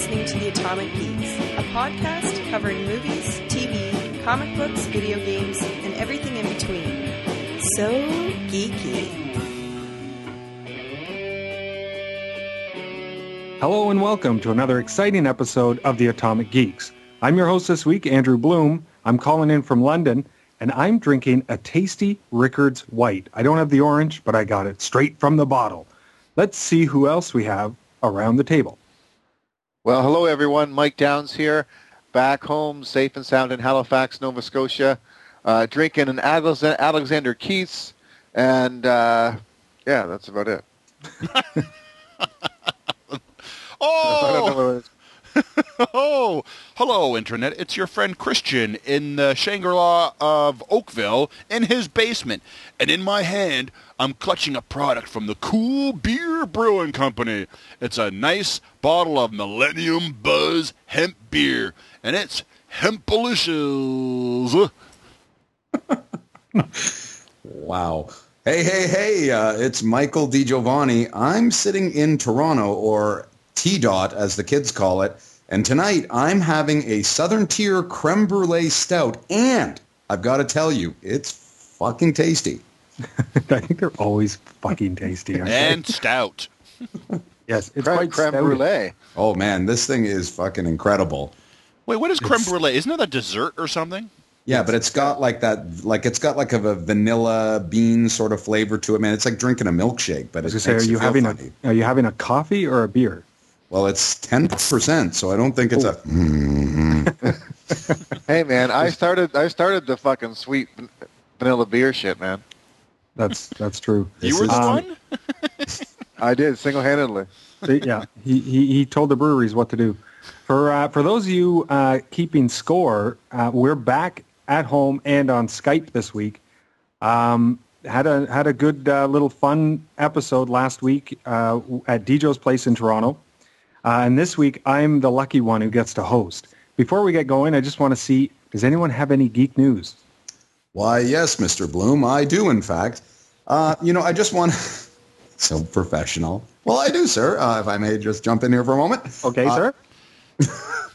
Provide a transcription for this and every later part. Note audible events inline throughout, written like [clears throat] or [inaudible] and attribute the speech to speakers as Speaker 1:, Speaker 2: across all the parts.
Speaker 1: listening to The Atomic Geeks, a podcast covering movies, TV, comic books, video games, and everything in between. So geeky.
Speaker 2: Hello and welcome to another exciting episode of The Atomic Geeks. I'm your host this week, Andrew Bloom. I'm calling in from London, and I'm drinking a tasty Rickards White. I don't have the orange, but I got it straight from the bottle. Let's see who else we have around the table.
Speaker 3: Well, hello everyone. Mike Downs here, back home, safe and sound in Halifax, Nova Scotia, uh, drinking an Alexander Keith's, and uh, yeah, that's about it. [laughs]
Speaker 4: oh, [laughs] [laughs] oh, hello, Internet. It's your friend Christian in the Shangri-La of Oakville in his basement. And in my hand, I'm clutching a product from the Cool Beer Brewing Company. It's a nice bottle of Millennium Buzz hemp beer. And it's hempalicious. [laughs]
Speaker 5: wow. Hey, hey, hey, uh, it's Michael DiGiovanni. I'm sitting in Toronto, or T-Dot, as the kids call it. And tonight, I'm having a Southern Tier Creme Brulee Stout. And I've got to tell you, it's fucking tasty. [laughs]
Speaker 2: I think they're always fucking tasty.
Speaker 4: and stout. [laughs]
Speaker 2: yes, it's
Speaker 3: creme,
Speaker 2: quite
Speaker 3: creme brulee.
Speaker 5: Oh, man, this thing is fucking incredible.
Speaker 4: Wait, what is creme brulee? Isn't that a dessert or something?
Speaker 5: Yeah, but it's got like that, like it's got like a, a, vanilla bean sort of flavor to it, man. It's like drinking a milkshake. But
Speaker 2: it say, are you having funny. a are you having a coffee or a beer?
Speaker 5: Well, it's ten percent, so I don't think it's Ooh. a.
Speaker 3: Mm-hmm. hey, man, I started I started the fucking sweet vanilla beer shit, man.
Speaker 2: That's that's true.
Speaker 4: You were the um, one. [laughs]
Speaker 3: I did single handedly.
Speaker 2: Yeah, he, he he told the breweries what to do. For uh, for those of you uh, keeping score, uh, we're back at home and on Skype this week. Um, had a had a good uh, little fun episode last week uh, at Djo's place in Toronto. Uh, and this week, I'm the lucky one who gets to host. Before we get going, I just want to see, does anyone have any geek news?
Speaker 5: Why, yes, Mr. Bloom, I do, in fact. Uh, you know, I just want [laughs] so professional. Well, I do, sir. Uh, if I may just jump in here for a moment.
Speaker 2: Okay,
Speaker 5: uh,
Speaker 2: sir.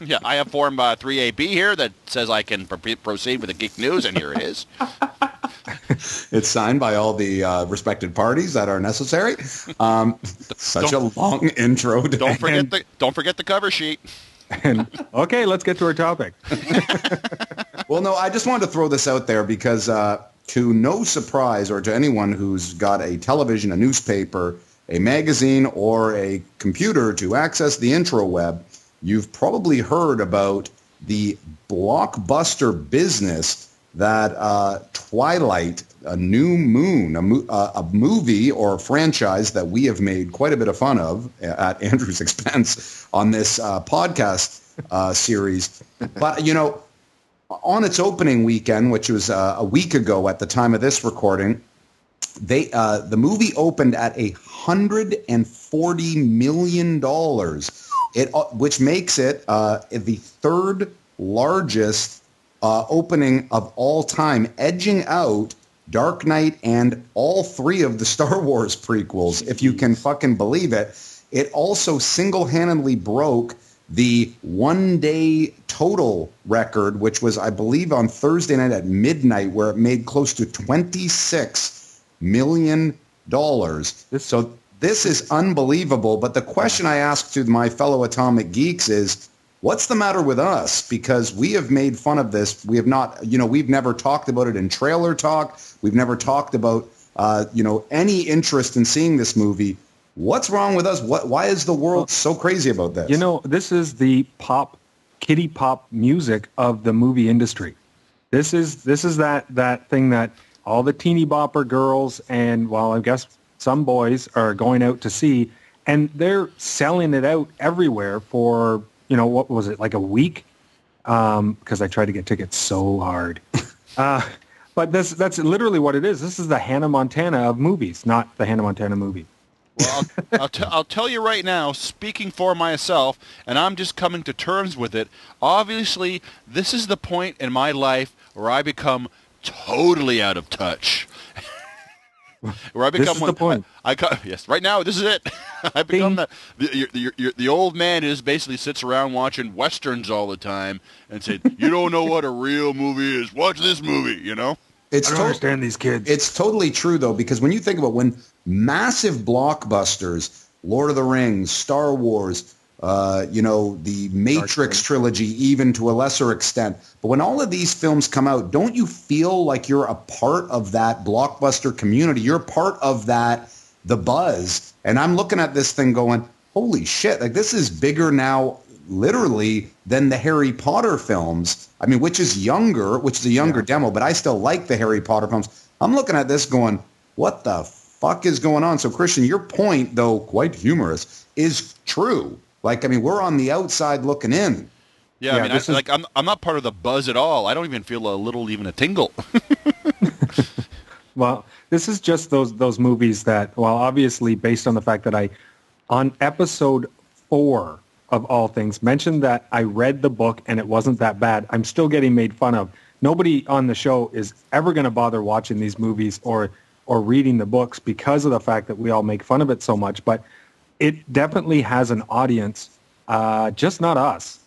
Speaker 2: [laughs]
Speaker 4: yeah, I have Form uh, 3AB here that says I can pr- proceed with the geek news, and here it is. [laughs]
Speaker 5: it's signed by all the uh, respected parties that are necessary. Um, such a long intro.
Speaker 4: don't forget the don't forget the cover sheet.
Speaker 2: And okay, let's get to our topic.
Speaker 5: well, no, I just wanted to throw this out there because, uh, to no surprise, or to anyone who's got a television, a newspaper, a magazine, or a computer to access the intro web, you've probably heard about the blockbuster business that uh, Twilight, a new moon, a, mo- uh, a, movie or a franchise that we have made quite a bit of fun of at [laughs] Andrew's expense on this uh, podcast uh, series. But, you know, on its opening weekend, which was uh, a week ago at the time of this recording, they uh, the movie opened at a hundred and forty million dollars, it which makes it the third largest uh, opening of all time, edging out Dark Knight and all three of the [laughs] Star Wars prequels, if you can fucking believe it. It also single-handedly broke the one-day total record, which was, I believe, on Thursday night at midnight, where it made close to $26 million. So this is unbelievable. But the question I ask to my fellow Atomic Geeks is, what's the matter with us? Because we have made fun of this. We have not, you know, we've never talked about it in trailer talk. We've never talked about, uh, you know, any interest in seeing this movie. What's wrong with us? What? Why is the world so crazy about this?
Speaker 2: You know, this is the pop, kitty pop music of the movie industry. This is this is that that thing that all the teeny bopper girls and well, I guess some boys are going out to see, and they're selling it out everywhere for you know, what was it, like a week? Because um, I tried to get tickets so hard. [laughs] uh, but this, that's literally what it is. This is the Hannah Montana of movies, not the Hannah Montana movie.
Speaker 4: Well, I'll, I'll, t- I'll tell you right now, speaking for myself, and I'm just coming to terms with it, obviously, this is the point in my life where I become totally out of touch. [laughs] where I become
Speaker 2: This
Speaker 4: become
Speaker 2: is
Speaker 4: one.
Speaker 2: the point.
Speaker 4: I, I co- yes, right now this is it. [laughs] I become the the, the, the the old man is basically sits around watching westerns all the time and said, "You don't know what a real movie is. Watch this movie." You know.
Speaker 5: It's
Speaker 2: I don't
Speaker 5: tot-
Speaker 2: understand these kids.
Speaker 5: It's totally true though, because when you think about when massive blockbusters, Lord of the Rings, Star Wars, uh, you know, the Matrix trilogy, even to a lesser extent, but when all of these films come out, don't you feel like you're a part of that blockbuster community? You're part of that, the buzz. And I'm looking at this thing going, holy shit, like this is bigger now literally than the Harry Potter films. I mean, which is younger, which is a younger demo, but I still like the Harry Potter films. I'm looking at this going, what the fuck is going on? So Christian, your point, though quite humorous, is true. Like, I mean, we're on the outside looking in.
Speaker 4: Yeah,
Speaker 2: Yeah,
Speaker 4: I mean, I,
Speaker 2: is...
Speaker 4: like, I'm, I'm not part of the buzz at all. I don't even feel a little, even a tingle. [laughs]
Speaker 2: Well, this is just those those movies that, well, obviously based on the fact that I, on episode four of all things, mentioned that I read the book and it wasn't that bad. I'm still getting made fun of. Nobody on the show is ever going to bother watching these movies or or reading the books because of the fact that we all make fun of it so much. But it definitely has an audience, uh, just not us.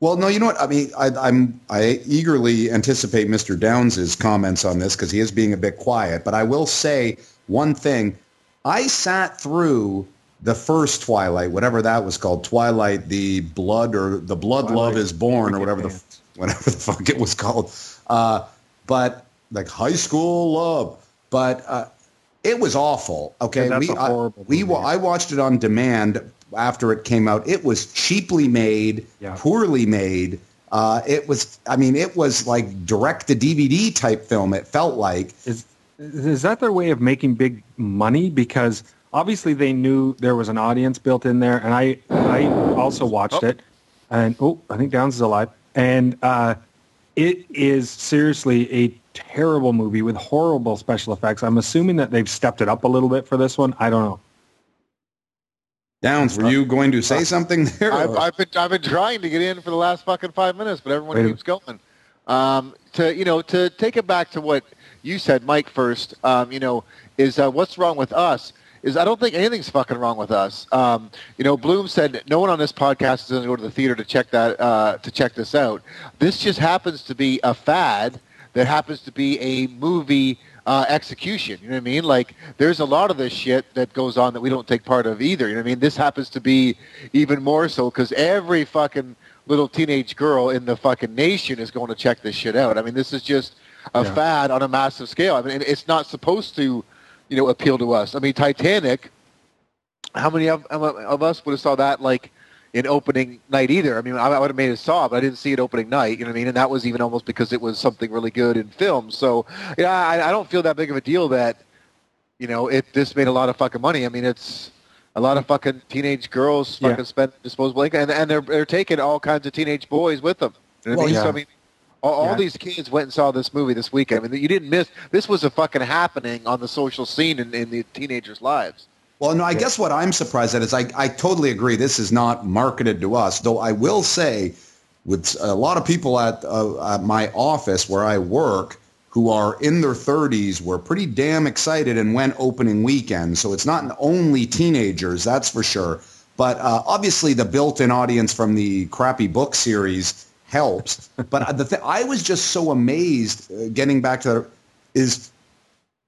Speaker 5: Well, no, you know what? I mean, I, I'm I eagerly anticipate Mr. Downs's comments on this because he is being a bit quiet. But I will say one thing: I sat through the first Twilight, whatever that was called, Twilight, the blood or the blood
Speaker 2: Twilight
Speaker 5: love is born, or whatever the whatever the [laughs] fuck it was called. Uh, but like high school love, but uh, it was awful. Okay, we I- we
Speaker 2: movie.
Speaker 5: I watched it on demand after it came out. It was cheaply made,
Speaker 2: Yeah.
Speaker 5: poorly made. Uh, it was, I mean, it was like direct to DVD type film. It felt like.
Speaker 2: Is is that their way of making big money? Because obviously they knew there was an audience built in there, and I I also watched
Speaker 4: Oh.
Speaker 2: it, and oh, I think Downs is alive, and uh, it is seriously a terrible movie with horrible special effects. I'm assuming that they've stepped it up a little bit for this one. I don't know.
Speaker 5: Downs, were you going to say something there?
Speaker 3: I've, I've been I've been trying to get in for the last fucking five minutes, but everyone
Speaker 2: Wait
Speaker 3: keeps going. Um, to you know, to take it back to what you said, Mike. First, um, you know, is uh, what's wrong with us? Is I don't think anything's fucking wrong with us. Um, you know, Bloom said no one on this podcast is going to go to the theater to check that uh, to check this out. This just happens to be a fad that happens to be a movie uh, execution. You know what I mean? Like, there's a lot of this shit that goes on that we don't take part of either. You know what I mean? This happens to be even more so because every fucking little teenage girl in the fucking nation is going to check this shit out. I mean, this is just a
Speaker 2: Yeah.
Speaker 3: fad on a massive scale. I mean, it's not supposed to, you know, appeal to us. I mean, Titanic. How many of, of of us would have saw that like in opening night either? I mean, I, I would have made it saw, but I didn't see it opening night. You know what I mean? And that was even almost because it was something really good in film. So, yeah, I, I don't feel that big of a deal that, you know, it this made a lot of fucking money. I mean, it's a lot of fucking teenage girls
Speaker 2: Yeah.
Speaker 3: fucking spend disposable income, and, and they're they're taking all kinds of teenage boys with them. You know what I mean?
Speaker 2: yeah.
Speaker 3: So I mean, all, all
Speaker 2: Yeah.
Speaker 3: these kids went and saw this movie this weekend. I mean, you didn't miss. This was a fucking happening on the social scene in, in the teenagers' lives.
Speaker 5: Well, no, I guess what I'm surprised at is I, I totally agree. This is not marketed to us, though I will say with a lot of people at, uh, at my office where I work who are in their 30s were pretty damn excited and went opening weekend. So it's not only teenagers, that's for sure. But uh, obviously the built-in audience from the crappy book series helps. [laughs] but uh, the th- I was just so amazed, uh, getting back to that, is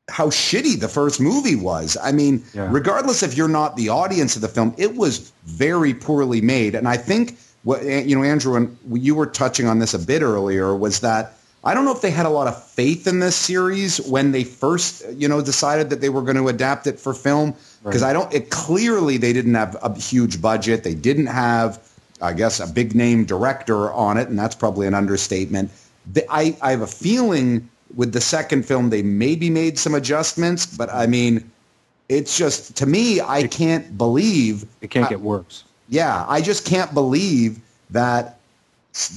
Speaker 5: how shitty the first movie was. I mean,
Speaker 2: Yeah.
Speaker 5: regardless if you're not the audience of the film, it was very poorly made. And I think what eh, you know, Andrew, and you were touching on this a bit earlier, was that I don't know if they had a lot of faith in this series when they first, you know, decided that they were going to adapt it for film. Because I don't, it clearly they didn't have a huge budget. They didn't have, I guess, a big name director on it, and that's probably an understatement. The, I, I have a feeling with the second film they maybe made some adjustments, but I mean, it's just to me, I can't believe
Speaker 2: It can't get worse.
Speaker 5: yeah, I just can't believe that.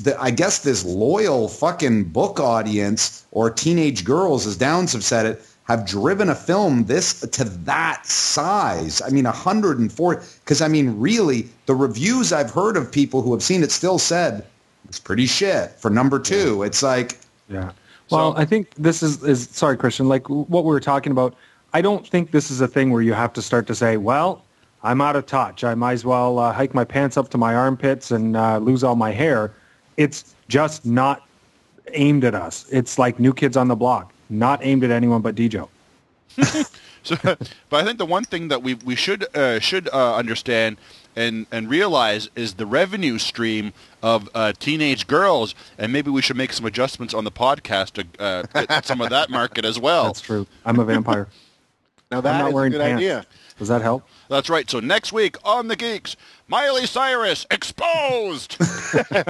Speaker 5: The, I guess this loyal fucking book audience or teenage girls, as Downs have said it, have driven a film this to that size. I mean, 104. Because I mean, really, the reviews I've heard of people who have seen it still said it's pretty shit for number two. It's like,
Speaker 2: Yeah. Well,
Speaker 4: So-
Speaker 2: I think this is, is sorry, Christian, like what we were talking about I don't think this is a thing where you have to start to say, well, I'm out of touch. I might as well uh, hike my pants up to my armpits and uh, lose all my hair. It's just not aimed at us. It's like New Kids on the Block, not aimed at anyone but Djo. [laughs]
Speaker 4: So, but I think the one thing that we we should uh, should uh, understand and and realize is the revenue stream of uh, teenage girls, and maybe we should make some adjustments on the podcast to uh, hit [laughs] some of that market as well.
Speaker 2: That's true. I'm a vampire. [laughs]
Speaker 3: Now
Speaker 2: I'm
Speaker 3: that
Speaker 2: not
Speaker 3: is a
Speaker 2: wearing
Speaker 3: good
Speaker 2: pants.
Speaker 3: idea.
Speaker 2: Does that help?
Speaker 4: That's right. So next week on the Geeks, Miley Cyrus exposed. [laughs]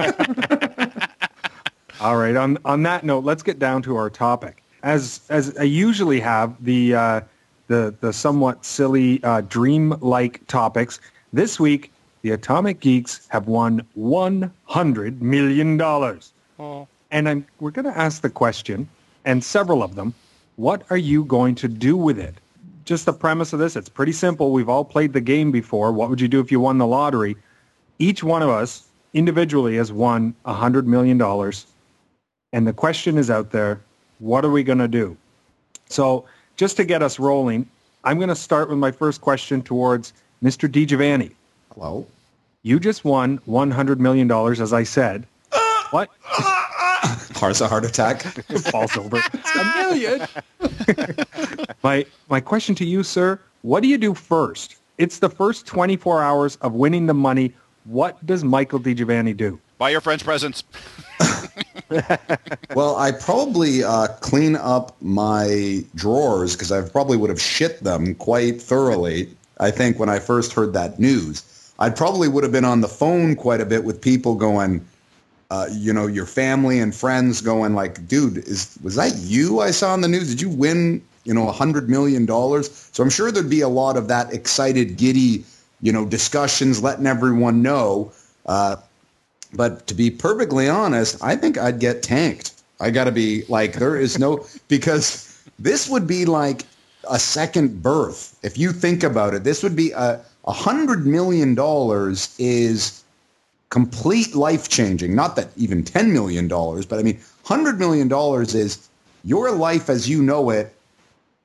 Speaker 2: All right. On on that note, let's get down to our topic. As as I usually have the uh, the the somewhat silly uh, dream-like topics. This week, the Atomic Geeks have won one hundred million dollars, oh. and I'm, we're going to ask the question, and several of them. What are you going to do with it? Just the premise of this, it's pretty simple. We've all played the game before. What would you do if you won the lottery? Each one of us individually has won $100 million. And the question is out there, what are we going to do? So just to get us rolling, I'm going to start with my first question towards Mr. DiGiovanni.
Speaker 5: Hello.
Speaker 2: You just won $100 million, as I said. what? [laughs]
Speaker 5: Heart's a heart attack.
Speaker 2: Falls over. A million. [laughs] my, my question to you, sir, what do you do first? It's the first 24 hours of winning the money. What does Michael DiGiovanni do?
Speaker 4: Buy your friends presents. [laughs]
Speaker 5: Well, I probably uh, clean up my drawers because I probably would have shit them quite thoroughly. I think when I first heard that news, I probably would have been on the phone quite a bit with people going, uh, you know, your family and friends going like, dude, is was that you I saw on the news? Did you win, you know, a hundred million dollars? So I'm sure there'd be a lot of that excited, giddy, you know, discussions, letting everyone know. Uh, but to be perfectly honest, I think I'd get tanked. I got to be like, there is no, [laughs] because this would be like a second birth. If you think about it, this would be a, a hundred million dollars is complete life changing. Not that even $10 million, but I mean, $100 million is your life as you know it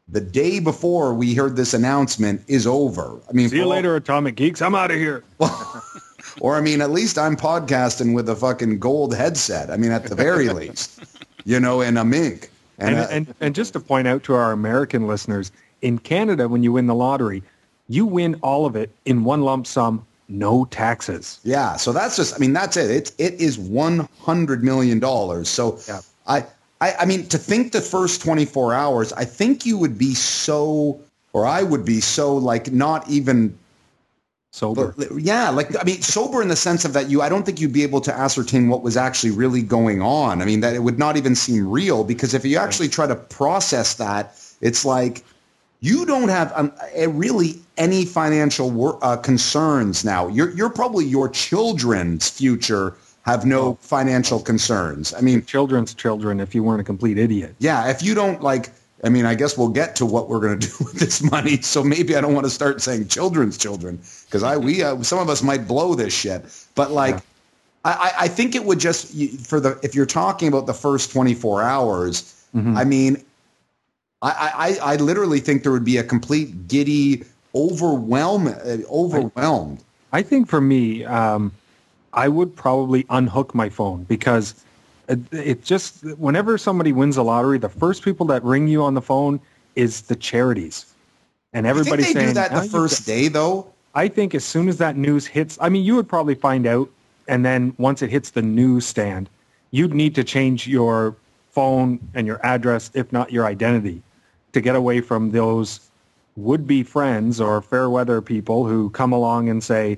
Speaker 5: the day before we heard this announcement is over. I mean,
Speaker 2: See you
Speaker 5: for
Speaker 2: later, Atomic Geeks. I'm out of here. [laughs]
Speaker 5: or I mean, at least I'm podcasting with a fucking gold headset. I mean, at the very [laughs] least, you know, and a mink.
Speaker 2: And,
Speaker 5: uh,
Speaker 2: and, and just to point out to our American listeners, in Canada, when you win the lottery, you win all of it in one lump sum, no taxes.
Speaker 5: yeah, so that's just. I mean, that's it. It it is one hundred million dollars. So
Speaker 2: Yeah.
Speaker 5: I, I I mean, to think the first twenty four hours, I think you would be so, or I would be so like not even
Speaker 2: Sober.
Speaker 5: Yeah, like I mean, sober in the sense of that you. I don't think you'd be able to ascertain what was actually really going on. I mean, that it would not even seem real because if you actually try to process that, it's like you don't have um, a, really any financial wor- uh, concerns now. You're you're probably your children's future have no financial concerns. I mean,
Speaker 2: Children's children, if you weren't a complete idiot.
Speaker 5: yeah, if you don't like, I mean, I guess we'll get to what we're going [laughs] to do with this money. So maybe I don't want to start saying children's children because I we uh, some of us might blow this shit. But like, I, I I think it would just for the if you're talking about the first 24 hours. I mean, I, I I literally think there would be a complete giddy, overwhelm, uh, overwhelmed.
Speaker 2: I think for me, um, I would probably unhook my phone because it, it just whenever somebody wins a lottery, the first people that ring you on the phone is the charities, and
Speaker 5: I they
Speaker 2: saying
Speaker 5: do that the first day though.
Speaker 2: I think as soon as that news hits, I mean, you would probably find out, and then once it hits the newsstand, you'd need to change your phone and your address, if not your identity, to get away from those would-be friends or fair weather people who come along and say,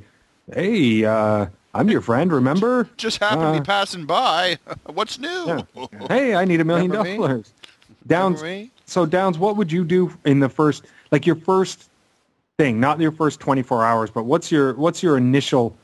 Speaker 2: "Hey, uh, I'm your friend. Remember?
Speaker 4: Just happened to
Speaker 2: Uh,
Speaker 4: be passing by. [laughs] What's new?
Speaker 2: Yeah. [laughs] Hey, I need a million
Speaker 3: Remember me?
Speaker 2: dollars." Downs.
Speaker 3: Remember?
Speaker 2: So Downs, what would you do in the first, like your first thing, not your first 24 hours, but what's your what's your initial?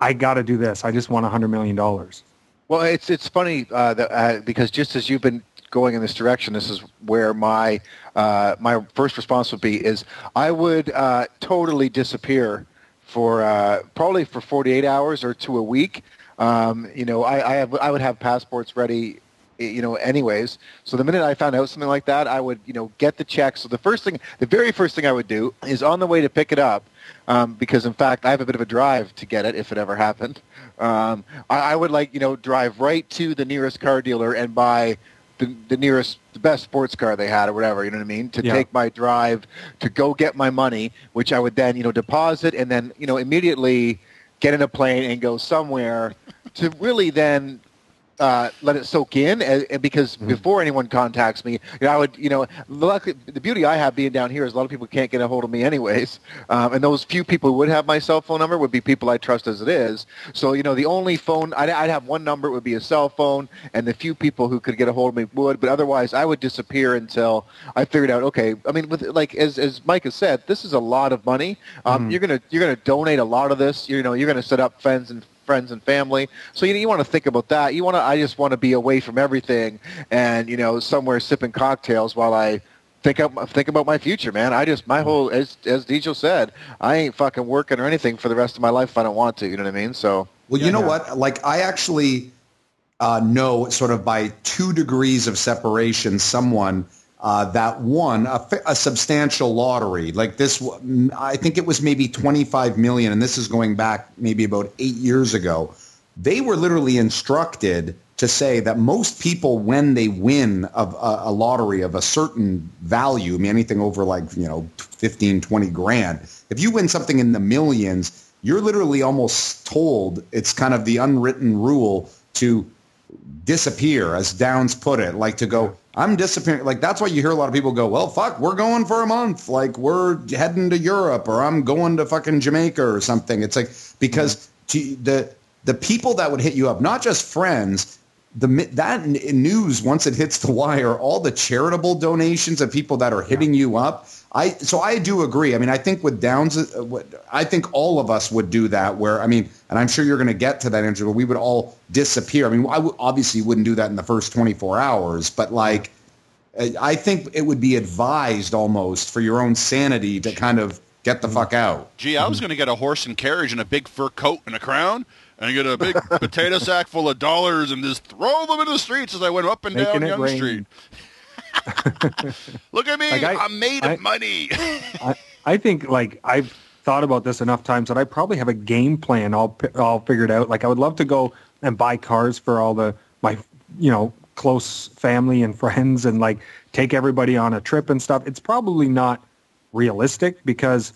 Speaker 2: I got to do this. I just want a hundred million dollars.
Speaker 3: Well, it's it's funny uh, that, uh, because just as you've been going in this direction, this is where my uh, my first response would be is I would uh, totally disappear for uh, probably for 48 hours or to a week. Um, you know, I, I have I would have passports ready you know, anyways. So the minute I found out something like that, I would, you know, get the check. So the first thing, the very first thing I would do is on the way to pick it up, um, because in fact I have a bit of a drive to get it if it ever happened. Um, I, I would like, you know, drive right to the nearest car dealer and buy the, the nearest, the best sports car they had or whatever, you know what I mean? To
Speaker 2: Yeah.
Speaker 3: take my drive, to go get my money, which I would then, you know, deposit and then, you know, immediately get in a plane and go somewhere to really then uh, let it soak in, and, and because before anyone contacts me, you know, I would, you know, luckily, the beauty I have being down here is a lot of people can't get a hold of me anyways, um, and those few people who would have my cell phone number would be people I trust as it is. So, you know, the only phone I'd, I'd have one number it would be a cell phone, and the few people who could get a hold of me would, but otherwise I would disappear until I figured out. Okay, I mean, with like as as Mike has said, this is a lot of money. Um, You're gonna you're gonna donate a lot of this. You know, you're gonna set up friends and friends and family. So you know, you want to think about that. You want to. I just want to be away from everything, and you know, somewhere sipping cocktails while I think up think about my future, man. I just my whole as as Dejo said, I ain't fucking working or anything for the rest of my life if I don't want to. You know what I mean? So
Speaker 5: Well, you know what? Like, I actually uh, know sort of by two degrees of separation someone uh, that won a, a substantial lottery. Like this, I think it was maybe 25 million, and this is going back maybe about eight years ago. They were literally instructed to say that most people, when they win a, a lottery of a certain value, I mean, anything over like, you know, 15, 20 grand, if you win something in the millions, you're literally almost told it's kind of the unwritten rule to disappear, as Downs put it, like to go, I'm disappearing. Like that's why you hear a lot of people go, well, fuck, we're going for a month. Like we're heading to Europe or I'm going to fucking Jamaica or something. It's like, because to, the, the people that would hit you up, not just friends, the that news once it hits the wire, all the charitable donations of people that are hitting you up. I so I do agree. I mean, I think with Downs, uh, I think all of us would do that. Where I mean, and I'm sure you're going to get to that, Andrew. But we would all disappear. I mean, I w- obviously wouldn't do that in the first 24 hours, but like, I I think it would be advised almost for your own sanity to kind of get the mm-hmm. fuck out.
Speaker 4: Gee, I was mm-hmm. going to get a horse and carriage and a big fur coat and a crown and get a big [laughs] potato sack full of dollars and just throw them in the streets as I went up and
Speaker 2: Making
Speaker 4: down Yonge
Speaker 2: rain.
Speaker 4: Street. [laughs] Look at me.
Speaker 2: Like, I-
Speaker 4: I'm made
Speaker 2: I-
Speaker 4: of money. [laughs]
Speaker 2: I, I think like I've thought about this enough times that I probably have a game plan all all figured out. Like I would love to go and buy cars for all the my you know close family and friends and like take everybody on a trip and stuff. It's probably not realistic because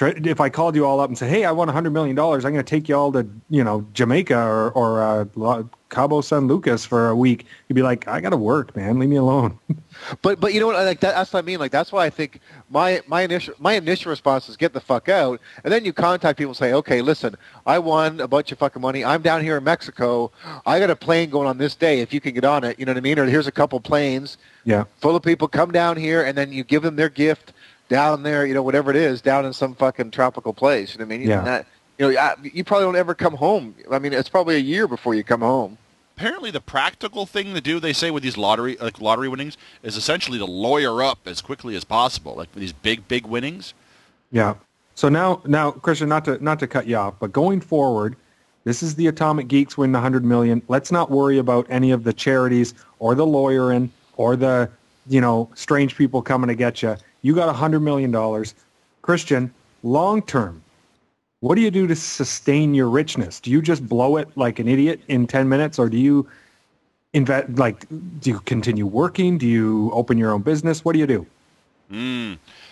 Speaker 2: if I called you all up and said, "Hey, I want a hundred million dollars. I'm going to take you all to you know Jamaica or or uh, Cabo San Lucas for a week," you'd be like, "I got to work, man. Leave me alone." [laughs]
Speaker 3: But but you know what? Like that, that's what I mean. Like that's why I think my my initial my initial response is get the fuck out, and then you contact people and say, okay, listen, I won a bunch of fucking money. I'm down here in Mexico. I got a plane going on this day. If you can get on it, you know what I mean. Or here's a couple planes
Speaker 2: yeah.
Speaker 3: full of people. Come down here, and then you give them their gift down there. You know whatever it is down in some fucking tropical place. You know what I mean?
Speaker 2: Yeah.
Speaker 3: That- you know, I- you probably don't ever come home. I mean, it's probably a year before you come home.
Speaker 4: Apparently, the practical thing to do, they say, with these lottery like lottery winnings, is essentially to lawyer up as quickly as possible, like with these big, big winnings.
Speaker 2: Yeah. So now, now, Christian, not to not to cut you off, but going forward, this is the Atomic Geeks win the hundred million. Let's not worry about any of the charities or the lawyering or the you know strange people coming to get you. You got a hundred million dollars, Christian. Long term, what do you do to sustain your richness? Do you just blow it like an idiot in ten minutes, or do you invest? Like, do you continue working? Do you open your own business? What do you do?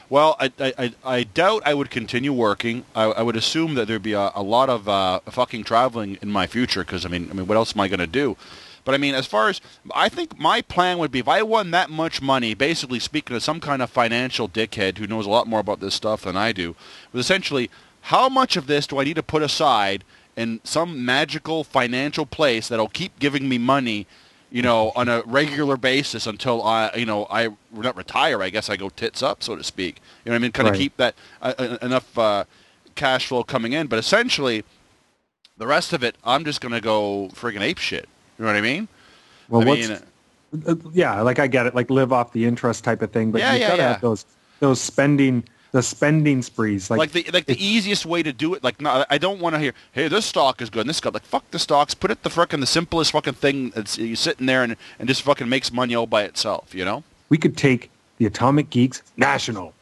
Speaker 4: Well, I, I, I- I doubt I would continue working. I, I would assume that there'd be a, a lot of uh, fucking traveling in my future because I mean, I mean, what else am I going to do? But I mean, as far as I think my plan would be, if I won that much money, basically speaking to some kind of financial dickhead who knows a lot more about this stuff than I do, was essentially how much of this do I need to put aside in some magical financial place that'll keep giving me money you know, on a regular basis until I, you know, I not retire. I guess I go tits up, so to speak. You know what I mean? Kind of
Speaker 2: Right.
Speaker 4: keep that uh, uh, enough uh, cash flow coming in. But essentially, the rest of it, I'm just gonna go friggin' ape shit. You know what I mean?
Speaker 2: Well,
Speaker 4: I
Speaker 2: what's
Speaker 4: mean,
Speaker 2: Uh, yeah, like I get it, like live off the interest type of thing, but
Speaker 4: Yeah,
Speaker 2: you've
Speaker 4: yeah,
Speaker 2: got to
Speaker 4: yeah.
Speaker 2: have those those spending the spending sprees. Like,
Speaker 4: Like, the like the easiest way to do it. Like no, I don't want to hear, hey, this stock is good. And this stock, like fuck the stocks. Put it the frickin' the simplest fucking thing. That's you sitting there and and just fucking makes money all by itself. You know.
Speaker 2: we could take the Atomic Geeks National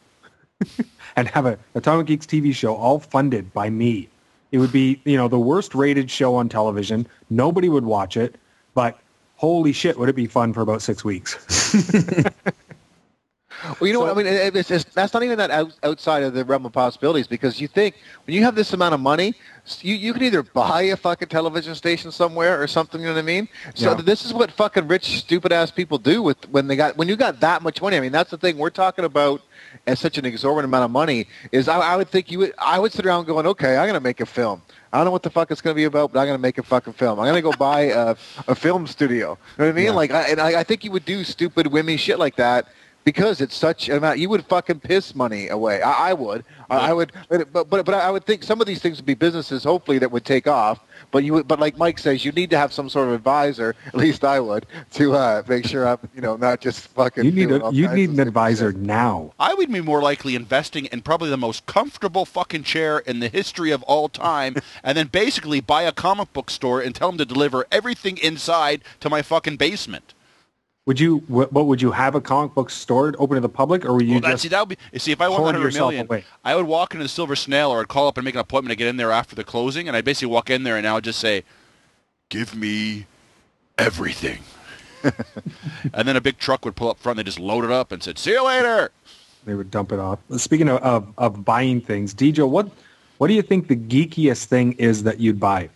Speaker 2: [laughs] and have a Atomic Geeks TV show all funded by me. It would be, you know, the worst rated show on television. Nobody would watch it, but holy shit, would it be fun for about six weeks? [laughs]
Speaker 3: Well, you know what I mean. It- It's, it's, that's not even that out, outside of the realm of possibilities because you think when you have this amount of money, you you can either buy a fucking television station somewhere or something. You know what I mean? So
Speaker 2: Yeah.
Speaker 3: this is what fucking rich, stupid ass people do with when they got when you got that much money. I mean, that's the thing we're talking about. As such an exorbitant amount of money is, I, I would think you would. I would sit around going, okay, I'm gonna make a film. I don't know what the fuck it's going to be about, but I'm going to make a fucking film. I'm going to go buy a, a film studio. You know what I mean?
Speaker 2: Yeah.
Speaker 3: Like, I, and I, I think you would do stupid, wimmy shit like that because it's such an amount. You would fucking piss money away. I, I would. I, I would. But, but but I would think some of these things would be businesses, hopefully, that would take off. But you would. But like Mike says, you need to have some sort of advisor. [laughs] At least I would to uh, make sure I'm, you know, not just fucking.
Speaker 2: You need a you need an advisor
Speaker 3: shit.
Speaker 2: now.
Speaker 4: I would be more likely investing in probably the most comfortable fucking chair in the history of all time, [laughs] and then basically buy a comic book store and tell them to deliver everything inside to my fucking basement.
Speaker 2: Would you? What, would you have a comic book store open to the public, or would you
Speaker 4: Well,
Speaker 2: just?
Speaker 4: see, that would be. See, if I won
Speaker 2: hoard
Speaker 4: 100
Speaker 2: yourself
Speaker 4: million,
Speaker 2: away?
Speaker 4: I would walk into the Silver Snail or I'd call up and make an appointment to get in there after the closing, and I'd basically walk in there and I would just say, "Give me everything," [laughs] and then a big truck would pull up front. They just load it up and said, "See you later."
Speaker 2: they would dump it off. Speaking of, of, of buying things, DJ, what what do you think the geekiest thing is that you'd buy?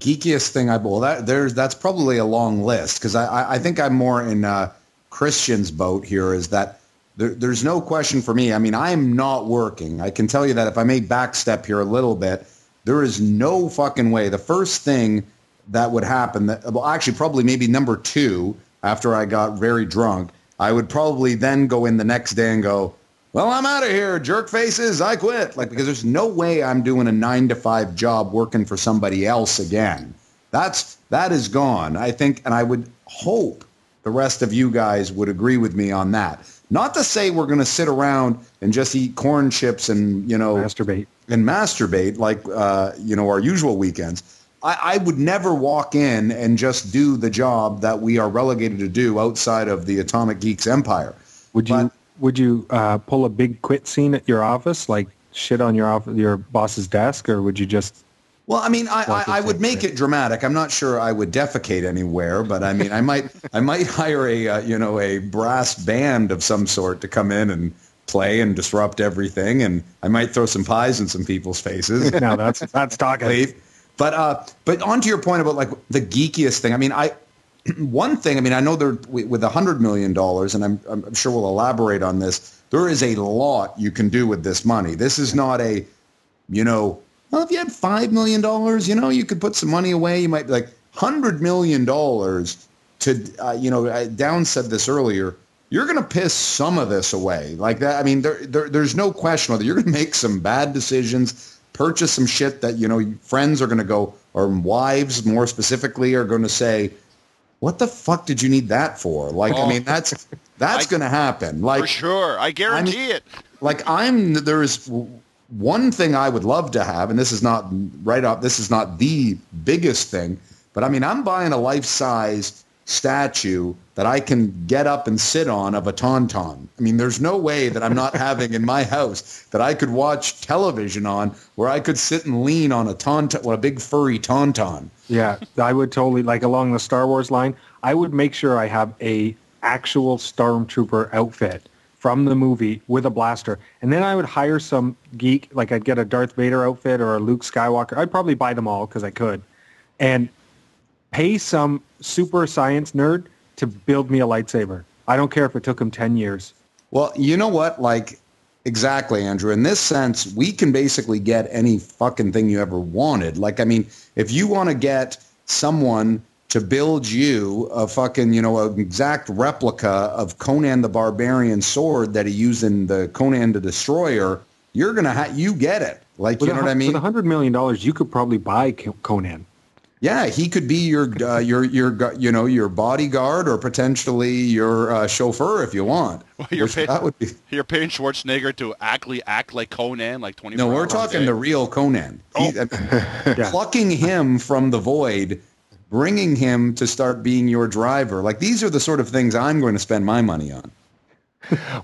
Speaker 5: Geekiest thing I well that there's that's probably a long list because I, I think I'm more in uh, Christian's boat here is that there, there's no question for me. I mean I'm not working. I can tell you that if I may backstep here a little bit, there is no fucking way. The first thing that would happen that well actually probably maybe number two after I got very drunk, I would probably then go in the next day and go. Well, I'm out of here, jerk faces. I quit. Like because there's no way I'm doing a nine to five job working for somebody else again. That's that is gone. I think, and I would hope the rest of you guys would agree with me on that. Not to say we're going to sit around and just eat corn chips and you know
Speaker 2: Masturbate.
Speaker 5: and masturbate like uh, you know our usual weekends. I, I would never walk in and just do the job that we are relegated to do outside of the Atomic Geeks empire.
Speaker 2: Would you
Speaker 5: But-
Speaker 2: would you uh, pull a big quit scene at your office, like shit on your off- your boss's desk, or would you just?
Speaker 5: Well, I mean, I, I, I would make
Speaker 2: it.
Speaker 5: dramatic. I'm not sure I would defecate anywhere, but I mean, I might I might hire a uh, you know a brass band of some sort to come in and play and disrupt everything, and I might throw some pies in some people's faces. [laughs]
Speaker 2: No, that's that's talking. [laughs]
Speaker 5: But uh, but on to your point about like the geekiest thing. I mean, I [clears throat] one thing. I mean, I know there with a hundred million dollars, and I'm I'm sure we'll elaborate on this. There is a lot you can do with this money. This is not a, you know, well, if you had five million dollars, you know, you could put some money away. You might be like hundred million dollars to, uh, you know, Down said this earlier. You're going to piss some of this away like that. I mean, there, there there's no question whether you're going to make some bad decisions, purchase some shit that you know friends are going to go, or wives more specifically are going to say, "What the fuck did you need that for?" Like, I
Speaker 4: Oh.
Speaker 5: mean, that's that's going to happen. Like,
Speaker 4: For sure, I guarantee it.
Speaker 5: like I'm there is one thing I would love to have, and this is not right up. This is not the biggest thing, but I mean I'm buying a life size statue that I can get up and sit on of a tauntaun. I mean, there's no way that I'm not having in my house that I could watch television on where I could sit and lean on a tauntaun, well, a big furry tauntaun.
Speaker 2: Yeah, I would totally like along the Star Wars line. I would make sure I have a actual stormtrooper outfit from the movie with a blaster, and then I would hire some geek. Like I'd get a Darth Vader outfit or a Luke Skywalker. I'd probably buy them all because I could, and pay some super science nerd to build me a lightsaber. I don't care if it took him ten years.
Speaker 5: Well, you know what? Like, exactly, Andrew. In this sense, we can basically get any fucking thing you ever wanted. Like, I mean, if you want to get someone to build you a fucking, you know, an exact replica of Conan the Barbarian sword that he used in the Conan the Destroyer, you're gonna ha- you get it. Like,
Speaker 2: With
Speaker 5: you
Speaker 2: a
Speaker 5: know what I mean?
Speaker 2: With a hundred million dollars, you could probably buy Conan.
Speaker 5: Yeah, he could be your uh, your your you know your bodyguard or potentially your uh, chauffeur if you want. [laughs]
Speaker 4: Well, you're paying-
Speaker 5: that would be. [laughs]
Speaker 4: You're paying Schwarzenegger to actually act like Conan, like twenty.
Speaker 5: No, we're talking the real Conan. He-
Speaker 4: Oh. [laughs]
Speaker 2: Yeah.
Speaker 5: plucking him from the void, bringing him to start being your driver. Like these are the sort of things I'm going to spend my money on.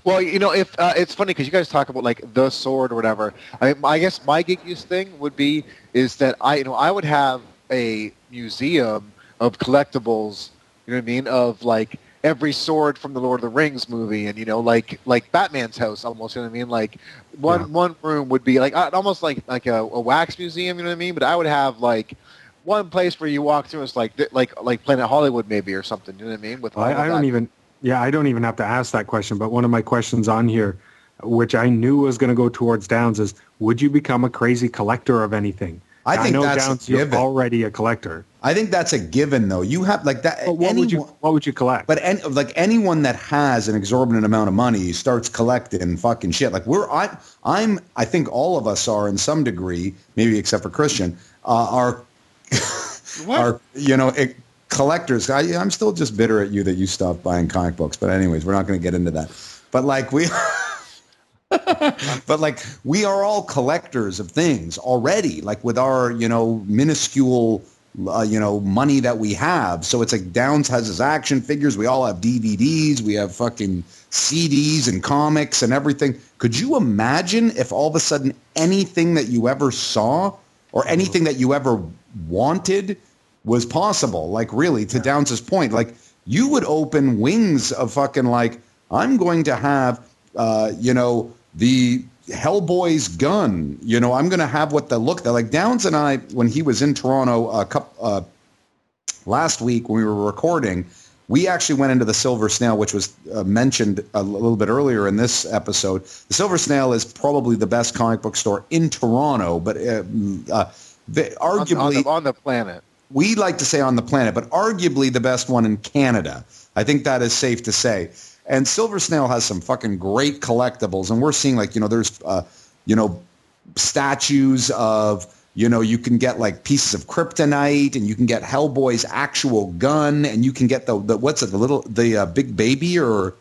Speaker 3: Well, you know, if uh, it's funny because you guys talk about like the sword or whatever. I, I guess my gig use thing would be is that I, you know, I would have a museum of collectibles. You know what I mean? Of like every sword from the Lord of the Rings movie, and you know, like like Batman's house almost. You know what I mean? Like one
Speaker 2: Yeah.
Speaker 3: one room would be like almost like like a, a wax museum. You know what I mean? But I would have like. One place where you walk through is like like like Planet Hollywood maybe or something. You know what I mean? With all
Speaker 2: I, I don't even. Yeah, I don't even have to ask that question. But one of my questions on here, which I knew was going to go towards Downs, is: Would you become a crazy collector of anything?
Speaker 5: I think
Speaker 2: know
Speaker 5: that's a
Speaker 2: Downs, you're
Speaker 5: given.
Speaker 2: already a collector.
Speaker 5: I think that's a given, though. You have like that.
Speaker 2: But what would you? What would you collect?
Speaker 5: But any, like anyone that has an exorbitant amount of money starts collecting fucking shit. Like we're, I, I'm, I think all of us are in some degree, maybe except for Christian, uh, are, [laughs]
Speaker 4: What?
Speaker 5: are you know it, collectors. I, I'm still just bitter at you that you stopped buying comic books. But anyways, we're not going to get into that. But like we. [laughs] [laughs] but like we are all collectors of things already like with our you know minuscule uh, you know money that we have. So it's like downs has his action figures. We all have dvds we have fucking cds and comics and everything. Could you imagine if all of a sudden anything that you ever saw or anything that you ever wanted was possible? Like really to downs's point like you would open wings of fucking like i'm going to have uh, you know, the Hellboy's gun. You know, I'm going to have what the look that like Downs and I when he was in Toronto a couple uh, last week when we were recording. We actually went into the Silver Snail, which was uh, mentioned a little bit earlier in this episode. The Silver Snail is probably the best comic book store in Toronto, but uh, uh, the,
Speaker 3: on,
Speaker 5: arguably
Speaker 3: on the, on the planet.
Speaker 5: we like to say on the planet, but arguably the best one in Canada. I think that is safe to say. And Silver Snail has some fucking great collectibles, and we're seeing like you know there's uh, you know statues of you know you can get like pieces of kryptonite, and you can get Hellboy's actual gun, and you can get the, the what's it the little the uh, big baby or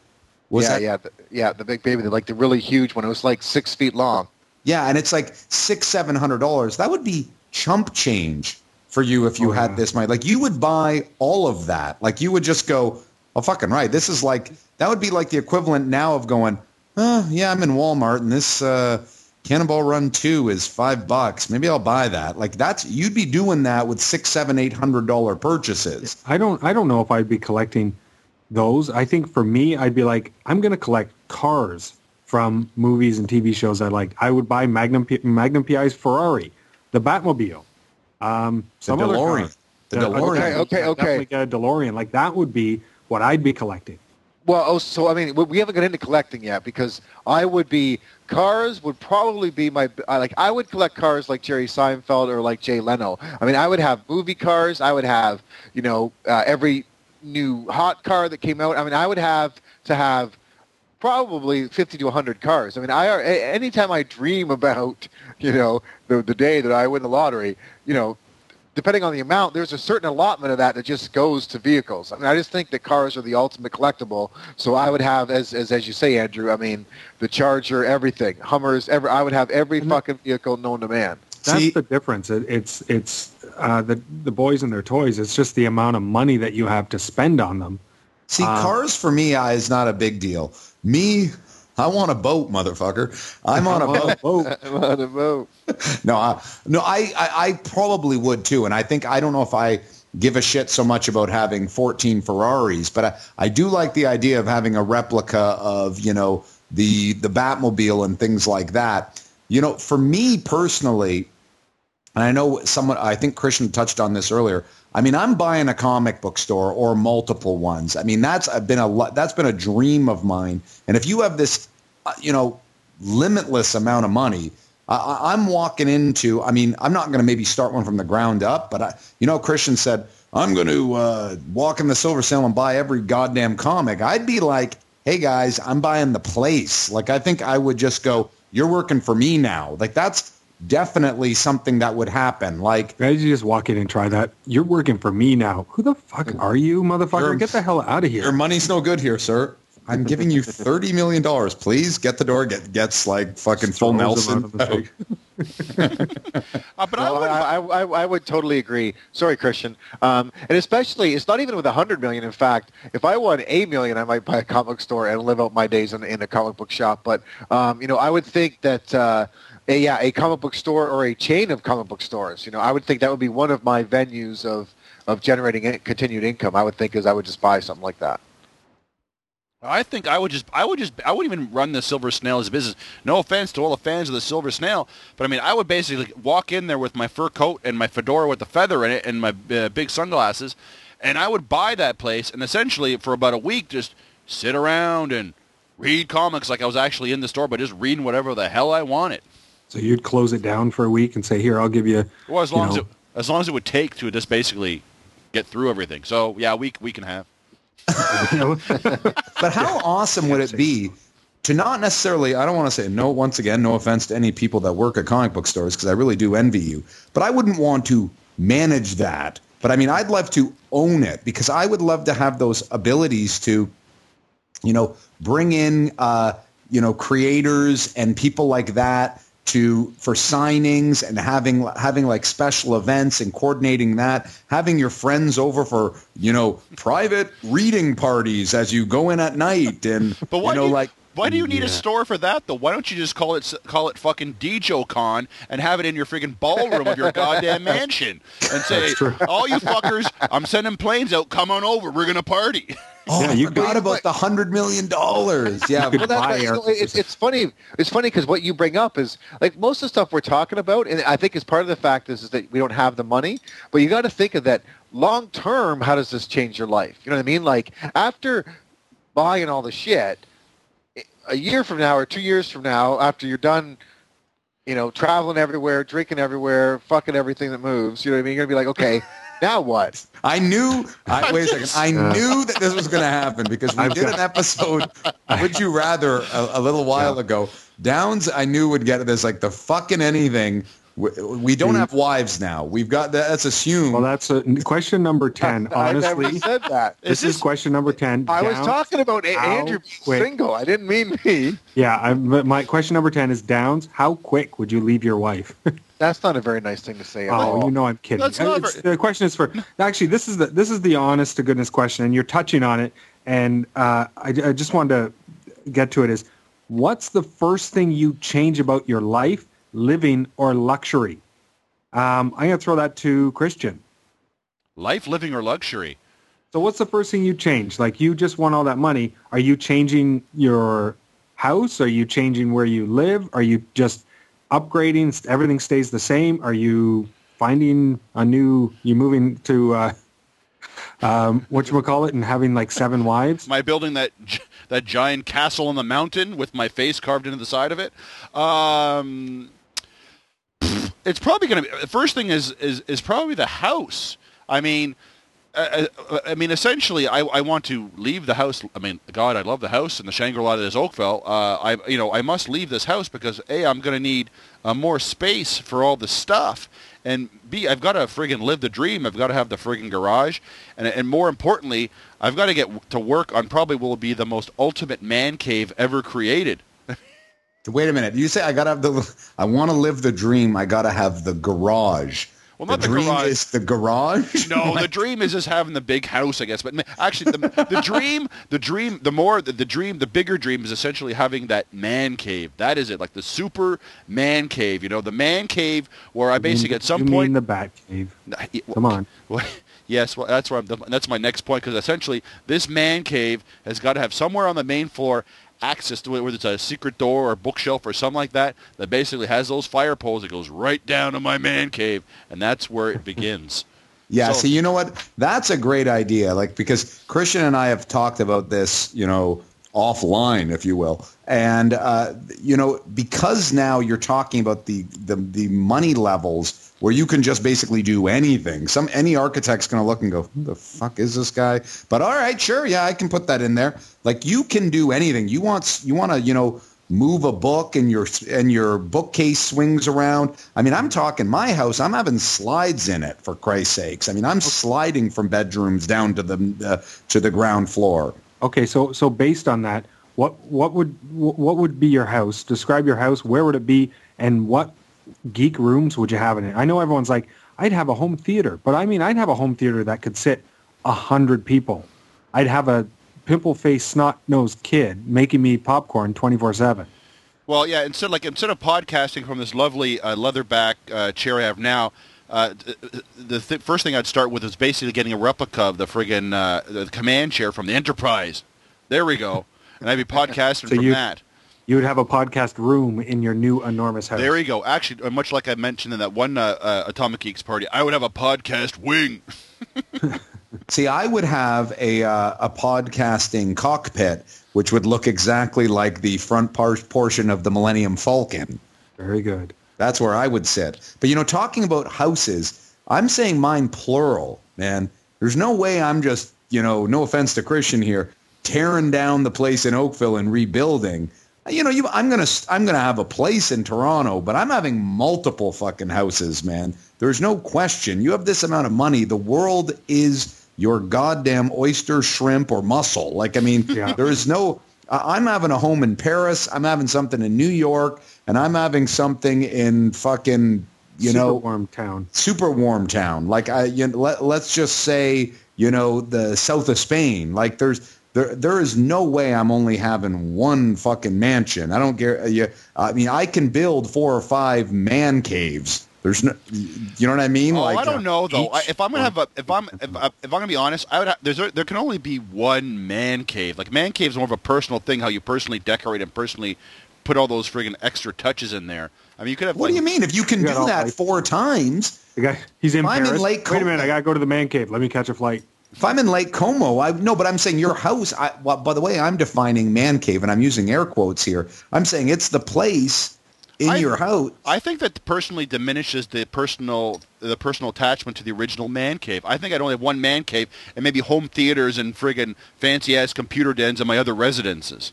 Speaker 5: was
Speaker 3: yeah,
Speaker 5: that
Speaker 3: yeah, the, yeah. The big baby, the, like the really huge one. It was like six feet long.
Speaker 5: Yeah, and it's like six, seven hundred dollars. That would be chump change for you if you
Speaker 2: Oh,
Speaker 5: had
Speaker 2: yeah.
Speaker 5: this money. Like you would buy all of that. Like you would just go, oh fucking right. This is like that would be like the equivalent now of going, oh yeah, I'm in Walmart and this uh, Cannonball Run Two is five bucks. Maybe I'll buy that. Like that's you'd be doing that with six, seven, eight hundred dollar purchases.
Speaker 2: I don't. I don't know if I'd be collecting those. I think for me, I'd be like, I'm going to collect cars from movies and TV shows I like. I would buy Magnum P- Magnum PI's Ferrari, the Batmobile, um, some other car.
Speaker 5: DeLorean. The DeLorean.
Speaker 3: Okay, okay,
Speaker 2: I'd
Speaker 3: okay.
Speaker 2: Definitely get a DeLorean. Like that would be what I'd be collecting.
Speaker 3: Well, oh, so I mean, we- haven't got into collecting yet because I would be cars would probably be my like I would collect cars like Jerry Seinfeld or like Jay Leno. I mean, I would have movie cars. I would have you know uh, every new hot car that came out. I mean, I would have to have probably 50 to 100 cars. I mean, I anytime I dream about, you know, the the day that I win the lottery, you know, depending on the amount, there's a certain allotment of that that just goes to vehicles. I mean, I just think that cars are the ultimate collectible. So I would have, as as, as you say, Andrew. I mean, the Charger, everything, Hummers, every. I would have every fucking vehicle known to man.
Speaker 2: That's
Speaker 5: See-
Speaker 2: the difference. It, it's it's uh, the the boys and their toys. It's just the amount of money that you have to spend on them.
Speaker 5: See,
Speaker 2: Uh,
Speaker 5: cars for me uh, is not a big deal. Me, [laughs] I want a boat, motherfucker. I'm on a boat. [laughs]
Speaker 3: I'm on a boat.
Speaker 5: No, I, no, I, I, I probably would too. And I think I don't know if I give a shit so much about having 14 Ferraris, but I, I do like the idea of having a replica of you know the the Batmobile and things like that. You know, for me personally, and I know someone, I think Christian touched on this earlier. I mean, I'm buying a comic book store or multiple ones. I mean, that's been a that's been a dream of mine. And if you have this, uh, you know, limitless amount of money, I- I'm walking into. I mean, I'm not going to maybe start one from the ground up, but I, you know, Christian said I'm going to uh, walk in the Silver Snail and buy every goddamn comic. I'd be like, hey guys, I'm buying the place. Like, I think I would just go, you're working for me now. Like that's definitely something that would happen. Like
Speaker 2: Guys, you just walk in and try that. You're working for me now. Who the fuck are you, motherfucker? Get the hell out of here.
Speaker 5: your money's no good here, sir. I'm giving you [laughs] thirty million dollars. Please get the door. Get gets like fucking full Nelson.
Speaker 2: out the thing.
Speaker 4: Uh, but I would,
Speaker 3: I, I, I, I would totally agree. Sorry, Christian. Um, and especially, it's not even with a hundred million. In fact, if I won a million, I might buy a comic store and live out my days in, in a comic book shop. But um, you know, I would think that uh, a, yeah, a comic book store or a chain of comic book stores. You know, I would think that would be one of my venues of of generating in- continued income. I would think is I would just buy something like that.
Speaker 4: I think I would just, I would just, I wouldn't even run the Silver Snail as a business. No offense to all the fans of the Silver Snail, but I mean, I would basically walk in there with my fur coat and my fedora with the feather in it and my uh, big sunglasses, and I would buy that place and essentially for about a week just sit around and read comics like I was actually in the store, but just reading whatever the hell I wanted.
Speaker 2: So you'd close it down for a week and say, "Here, I'll give you."
Speaker 4: Well, as
Speaker 2: you
Speaker 4: long as it, as long as it would take to just basically get through everything. So yeah, we we can have.
Speaker 2: you know, [laughs]
Speaker 5: But how awesome would it be to not necessarily, I don't want to say no, once again, no offense to any people that work at comic book stores because I really do envy you, but I wouldn't want to manage that. But I mean, I'd love to own it because I would love to have those abilities to, you know, bring in, uh, you know, creators and people like that to for signings and having having like special events and coordinating that having your friends over for you know private reading parties as you go in at night and
Speaker 4: But why
Speaker 5: you know
Speaker 4: you,
Speaker 5: like
Speaker 4: why do you need
Speaker 2: Yeah.
Speaker 4: a store for that though? Why don't you just call it call it fucking Dejo Con and have it in your freaking ballroom of your [laughs] goddamn mansion and say, all you fuckers, I'm sending planes out. Come on over. We're gonna party.
Speaker 5: oh [laughs]
Speaker 2: Yeah, you got
Speaker 5: about the hundred million dollars yeah well, that-
Speaker 2: buy
Speaker 3: But, you
Speaker 2: our-
Speaker 3: know, it's, it's funny. It's funny because what you bring up is like most of the stuff we're talking about, and I think is part of the fact is, is that we don't have the money. But you got to think of that long term. How does this change your life? You know what I mean? Like after buying all the shit, a year from now or two years from now, after you're done, you know, traveling everywhere, drinking everywhere, fucking everything that moves. You know what I mean? You're gonna be like, okay, [laughs] now what?
Speaker 5: I knew. I, wait a second. I knew that this was going to happen because we did an episode. [laughs] Would you rather a, a little while ago? Downs, I knew would get this like the fucking anything. We, we don't have wives now. We've got that. That's assumed.
Speaker 2: well, that's a, question number [laughs] ten.
Speaker 3: I never
Speaker 2: Honestly,
Speaker 3: said that.
Speaker 2: this
Speaker 4: Is
Speaker 2: is question number ten.
Speaker 3: I was talking about Andrew being
Speaker 2: quick-
Speaker 3: single. I didn't mean me.
Speaker 2: Yeah, I, my question number ten is Downs. How quick would you leave your wife? [laughs]
Speaker 3: That's not a very nice thing to say. at
Speaker 2: Oh,
Speaker 3: all.
Speaker 2: you know I'm kidding.
Speaker 4: That's not
Speaker 2: It's-
Speaker 4: very-
Speaker 2: the question is for actually this is the this is the honest to goodness question, and you're touching on it. And uh, I, I just wanted to get to it. Is what's the first thing you change about your life, living, or luxury? Um, I'm gonna throw that to Christian.
Speaker 4: Life, living, or luxury.
Speaker 2: So what's the first thing you change? Like you just won all that money. Are you changing your house? Are you changing where you live? Are you just upgrading? Everything stays the same. Are you finding a new? You moving to uh, um, what you call it and having like seven wives?
Speaker 4: Am I building that that giant castle on the mountain with my face carved into the side of it? Um, it's probably going to be the first thing is is is probably the house. I mean. Uh, uh, I mean, essentially, I, I want to leave the house. I mean, God, I love the house and the Shangri-La that is Oakville. Uh, I, you know, I must leave this house because a, I'm going to need uh, more space for all the stuff, and b, I've got to friggin' live the dream. I've got to have the friggin' garage, and and more importantly, I've got to get to work on probably will be the most ultimate man cave ever created.
Speaker 5: Wait a minute. You say I gotta have the. I want to live the dream. I gotta have the garage.
Speaker 4: Well, not the the
Speaker 5: dream
Speaker 4: garage.
Speaker 5: is the garage.
Speaker 4: No, [laughs] the dream is just having the big house, I guess. But actually, the, the dream, the dream, the more the, the dream, the bigger dream is essentially having that man cave. That is it, like the super man cave. You know, the man cave where I basically at some
Speaker 2: you
Speaker 4: point.
Speaker 2: mean the Bat Cave? Come on. [laughs]
Speaker 4: Well, yes, well, that's where I'm, that's my next point because essentially this man cave has got to have somewhere on the main floor access to it, whether it's a secret door or bookshelf or something like that, that basically has those fire poles It goes right down to my man cave, and that's where it begins.
Speaker 5: Yeah,
Speaker 4: So-
Speaker 5: see, you know what? That's a great idea. Like because Christian and I have talked about this, you know, offline, if you will, and uh, you know, because now you're talking about the the the money levels where you can just basically do anything. Some any architect's going to look and go, "Who the fuck is this guy?" But all right, sure, yeah, I can put that in there. Like you can do anything. You want you want to, you know, move a book and your and your bookcase swings around. I mean, I'm talking my house. I'm having slides in it for Christ's sakes. I mean, I'm sliding from bedrooms down to the uh, to the ground floor.
Speaker 2: Okay, so so based on that, what what would what would be your house? Describe your house. Where would it be, and what geek rooms would you have in it? I know everyone's like, I'd have a home theater, but I mean, I'd have a home theater that could sit a hundred people. I'd have a pimple-faced, snot-nosed kid making me popcorn twenty-four seven.
Speaker 4: Well, yeah. Instead, like instead of podcasting from this lovely uh, leatherback uh, chair I have now, uh, the th- first thing I'd start with is basically getting a replica of the friggin' uh, the command chair from the Enterprise. There we go, and I'd be [laughs] podcasting
Speaker 2: So
Speaker 4: from
Speaker 2: you-
Speaker 4: that.
Speaker 2: You would have a podcast room in your new enormous house.
Speaker 4: There you go. Actually, uh, much like I mentioned in that one uh, uh, Atomic Geeks party, I would have a podcast wing. [laughs]
Speaker 5: See, I would have a uh, a podcasting cockpit, which would look exactly like the front par- portion of the Millennium Falcon.
Speaker 2: Very good.
Speaker 5: That's where I would sit. But you know, talking about houses, I'm saying mine plural, man. There's no way I'm just, you know, no offense to Christian here, tearing down the place in Oakville and rebuilding. You know, you, I'm gonna I'm gonna have a place in Toronto, but I'm having multiple fucking houses, man. There's no question. You have this amount of money, the world is your goddamn oyster, shrimp, or mussel. Like, I mean,
Speaker 2: Yeah.
Speaker 5: there is no. I'm having a home in Paris. I'm having something in New York, and I'm having something in fucking, you
Speaker 2: Super
Speaker 5: know,
Speaker 2: warm town.
Speaker 5: super warm town. Like I, you know, let, let's just say, you know, the south of Spain. Like there's there there is no way I'm only having one fucking mansion. I don't care. You, I mean, I can build four or five man caves. There's no, you know what I mean?
Speaker 4: Oh,
Speaker 5: like
Speaker 4: I don't know though. I, if I'm gonna have a, if I'm if, I- if I'm gonna be honest, I would. Have, there's there can only be one man cave. Like man cave is more of a personal thing. How you personally decorate and personally put all those friggin' extra touches in there. I mean, you could have.
Speaker 5: What
Speaker 4: like,
Speaker 5: do you mean? If you can
Speaker 2: You
Speaker 5: do that
Speaker 2: life.
Speaker 5: four times,
Speaker 2: The guy, he's in
Speaker 5: I'm in
Speaker 2: Paris.
Speaker 5: Lake
Speaker 2: Wait a minute, I gotta go to the man cave. Let me catch a flight.
Speaker 5: If I'm in Lake Como, I no, but I'm saying your house. I, well, by the way, I'm defining man cave, and I'm using air quotes here. I'm saying it's the place in
Speaker 4: I-
Speaker 5: your house.
Speaker 4: I think that personally diminishes the personal the personal attachment to the original man cave. I think I'd only have one man cave and maybe home theaters and friggin' fancy ass computer dens in my other residences.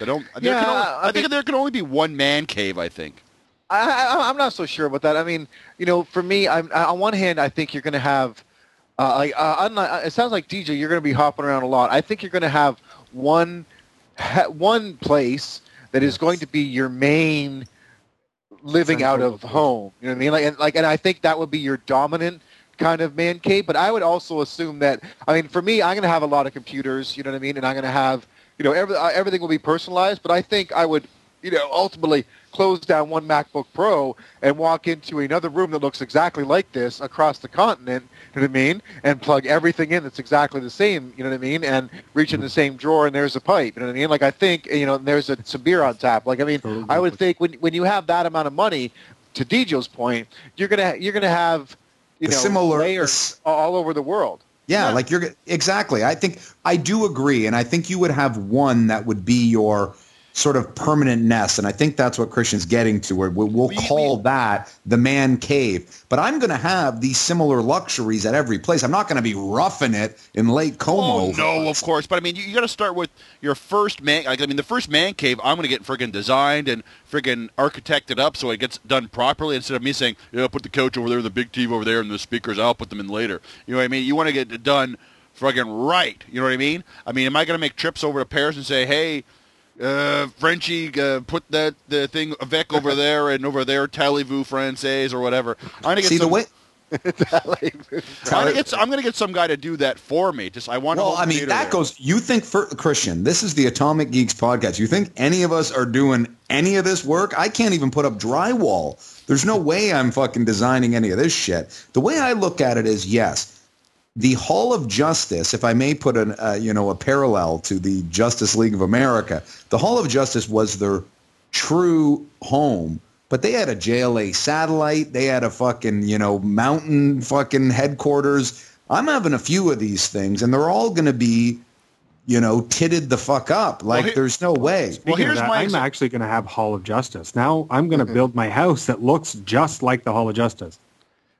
Speaker 4: I don't. There
Speaker 3: Yeah,
Speaker 4: can only,
Speaker 3: I
Speaker 4: I, think
Speaker 3: mean-
Speaker 4: there can only be one man cave. I think.
Speaker 3: I, I, I'm not so sure about that. I mean, you know, for me, I'm, I- on one hand, I think you're going to have, uh, like, uh, unlike, it sounds like DJ, you're going to be hopping around a lot. I think you're going to have one, ha, one place that is going to be your main living out
Speaker 2: Central
Speaker 3: of home. You know what I mean? Like, and, like, and I think that would be your dominant kind of man cave. But I would also assume that, I mean, for me, I'm going to have a lot of computers. You know what I mean? And I'm going to have, you know, every, uh, everything will be personalized. But I think I would, you know, ultimately close down one MacBook Pro and walk into another room that looks exactly like this across the continent, you know what I mean? And plug everything in that's exactly the same, you know what I mean? And reach in the same drawer and there's a pipe, you know what I mean? Like I think, you know, and there's a, some beer on tap. Like I mean, I would think when when you have that amount of money, to DJ's point, you're gonna you're gonna have you know
Speaker 5: similar-
Speaker 3: layers all over the world.
Speaker 5: Yeah,
Speaker 4: Yeah.
Speaker 5: like you're exactly. I think I do agree, and I think you would have one that would be your sort of permanent nest, and I think that's what Christian's getting to. Where we'll, we'll call that the man cave. But I'm going to have these similar luxuries at every place. I'm not going to be roughing it in Lake oh, Como.
Speaker 4: Oh no, of course. But I mean, you, you got to start with your first man. Like, I mean, the first man cave, I'm going to get friggin' designed and friggin' architected up so it gets done properly. Instead of me saying, "Yeah, put the couch over there, the big TV over there, and the speakers, I'll put them in later." You know what I mean? You want to get it done friggin' right. You know what I mean? I mean, am I going to make trips over to Paris and say, "Hey"? Uh, Frenchie, uh, put that the thing avec over [laughs] there and over there, Talez-vous Français or whatever. I'm gonna get
Speaker 5: See the
Speaker 4: some,
Speaker 5: way. [laughs]
Speaker 4: I'm gonna get. I'm gonna get some guy to do that for me. Just I want. a
Speaker 5: Well, I mean, that
Speaker 4: there.
Speaker 5: goes. You think for Christian? This is the Atomic Geeks podcast. You think any of us are doing any of this work? I can't even put up drywall. There's no way I'm fucking designing any of this shit. The way I look at it is, yes, the Hall of Justice, if I may put an, uh, you know, a parallel to the Justice League of America, the Hall of Justice was their true home. But they had a JLA satellite. They had a fucking, you know, mountain fucking headquarters. I'm having a few of these things, and they're all going to be, you know, titted the fuck up. Like,
Speaker 4: here-
Speaker 5: there's no way.
Speaker 4: Well, here's
Speaker 2: of that,
Speaker 4: my
Speaker 2: I'm actually going to have Hall of Justice. Now I'm going to
Speaker 5: Mm-hmm.
Speaker 2: build my house that looks just like the Hall of Justice.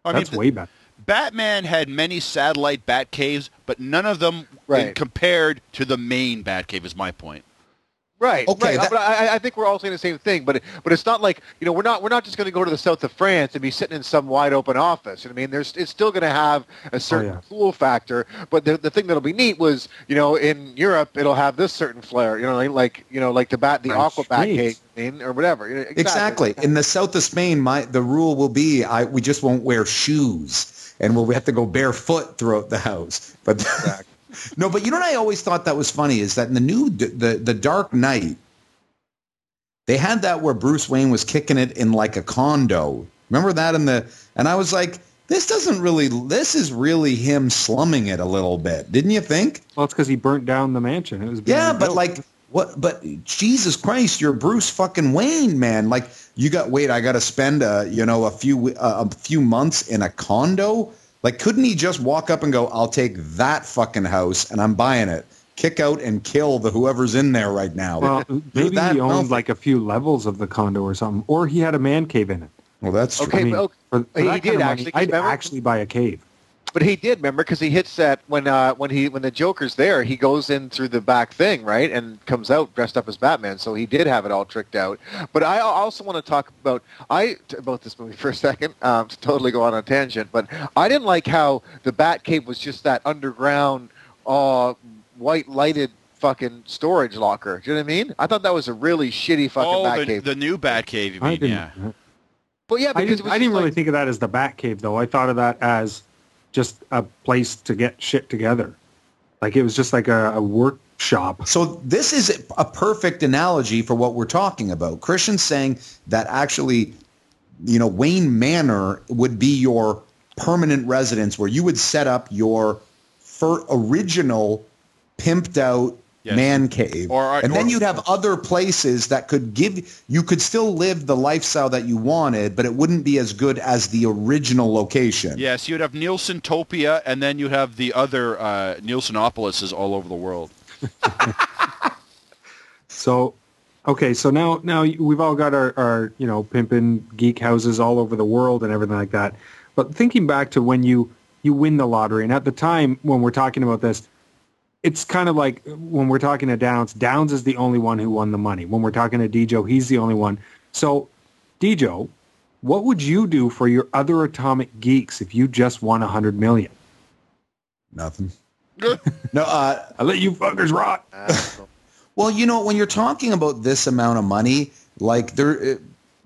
Speaker 4: I mean,
Speaker 2: That's way better.
Speaker 4: Batman had many satellite bat caves, but none of them
Speaker 3: Right.
Speaker 4: compared to the main bat cave. Is my point.
Speaker 3: Right.
Speaker 5: Okay,
Speaker 3: Right.
Speaker 5: that-
Speaker 3: but I, I think we're all saying the same thing. But it, but it's not like you know we're not we're not just going to go to the south of France and be sitting in some wide open office. You know what I mean, there's it's still going to have a oh, certain
Speaker 2: yeah.
Speaker 3: cool factor. But the the thing that'll be neat was you know in Europe it'll have this certain flair. You know like, like you know like the bat the
Speaker 2: Right,
Speaker 3: aqua bat cake I mean, or whatever. You know,
Speaker 5: Exactly. In the south of Spain, my the rule will be I we just won't wear shoes and we'll have to go barefoot throughout the house. But [laughs] no, but you know what I always thought that was funny is that in the new the the Dark Knight, they had that where Bruce Wayne was kicking it in like a condo. Remember that in the and I was like, this doesn't really this is really him slumming it a little bit, didn't you think?
Speaker 2: Well, it's because he burnt down the mansion. It was
Speaker 5: Yeah, but like what? But Jesus Christ, you're Bruce fucking Wayne, man. Like you got wait, I got to spend a you know a few uh, a few months in a condo. Like, couldn't he just walk up and go, "I'll take that fucking house and I'm buying it." Kick out and kill the whoever's in there right now.
Speaker 2: well, maybe
Speaker 5: that
Speaker 2: he owned
Speaker 5: wealthy.
Speaker 2: like a few levels of the condo or something, or he had a man cave in it.
Speaker 5: Well, that's true.
Speaker 3: Okay,
Speaker 2: I mean,
Speaker 3: but-
Speaker 2: for, for
Speaker 3: he
Speaker 2: that kind
Speaker 3: did
Speaker 2: of money,
Speaker 3: actually, 'cause
Speaker 2: I'd
Speaker 3: remember-
Speaker 2: actually buy a cave.
Speaker 3: But he did remember because he hits that when uh, when he when the Joker's there, he goes in through the back thing, right, and comes out dressed up as Batman. So he did have it all tricked out. But I also want to talk about I about this movie [laughs] for a second um, to totally go on a tangent. But I didn't like how the Batcave was just that underground, uh, white lighted fucking storage locker. Do you know what I mean? I thought that was a really shitty fucking
Speaker 4: Oh, the,
Speaker 3: Batcave.
Speaker 4: the new Batcave, you mean? Yeah.
Speaker 3: but yeah,
Speaker 2: I
Speaker 3: because
Speaker 2: didn't,
Speaker 3: it was
Speaker 2: I didn't
Speaker 3: just
Speaker 2: really
Speaker 3: like-
Speaker 2: think of that as the Batcave, though. I thought of that as just a place to get shit together. Like it was just like a, a workshop.
Speaker 5: So this is a perfect analogy for what we're talking about. Christian's saying that actually, you know, Wayne Manor would be your permanent residence where you would set up your fir- original pimped out
Speaker 4: Yes.
Speaker 5: man cave.
Speaker 4: Or- or-
Speaker 5: and then
Speaker 4: or-
Speaker 5: you'd have other places that could give you could still live the lifestyle that you wanted, but it wouldn't be as good as the original location.
Speaker 4: Yes, you'd have Nielsen Topia, and then you'd have the other uh, Nielsenopolises all over the world. [laughs]
Speaker 2: So, okay, so now now we've all got our, our you know pimping geek houses all over the world and everything like that. But thinking back to when you you win the lottery, and at the time when we're talking about this, it's kind of like when we're talking to Downs. Downs is the only one who won the money. When we're talking to Dejo, he's the only one. So, Dejo, what would you do for your other atomic geeks if you just won a hundred million?
Speaker 5: Nothing. [laughs] no, uh,
Speaker 2: I let you fuckers rot.
Speaker 5: Well, you know, when you're talking about this amount of money, like there,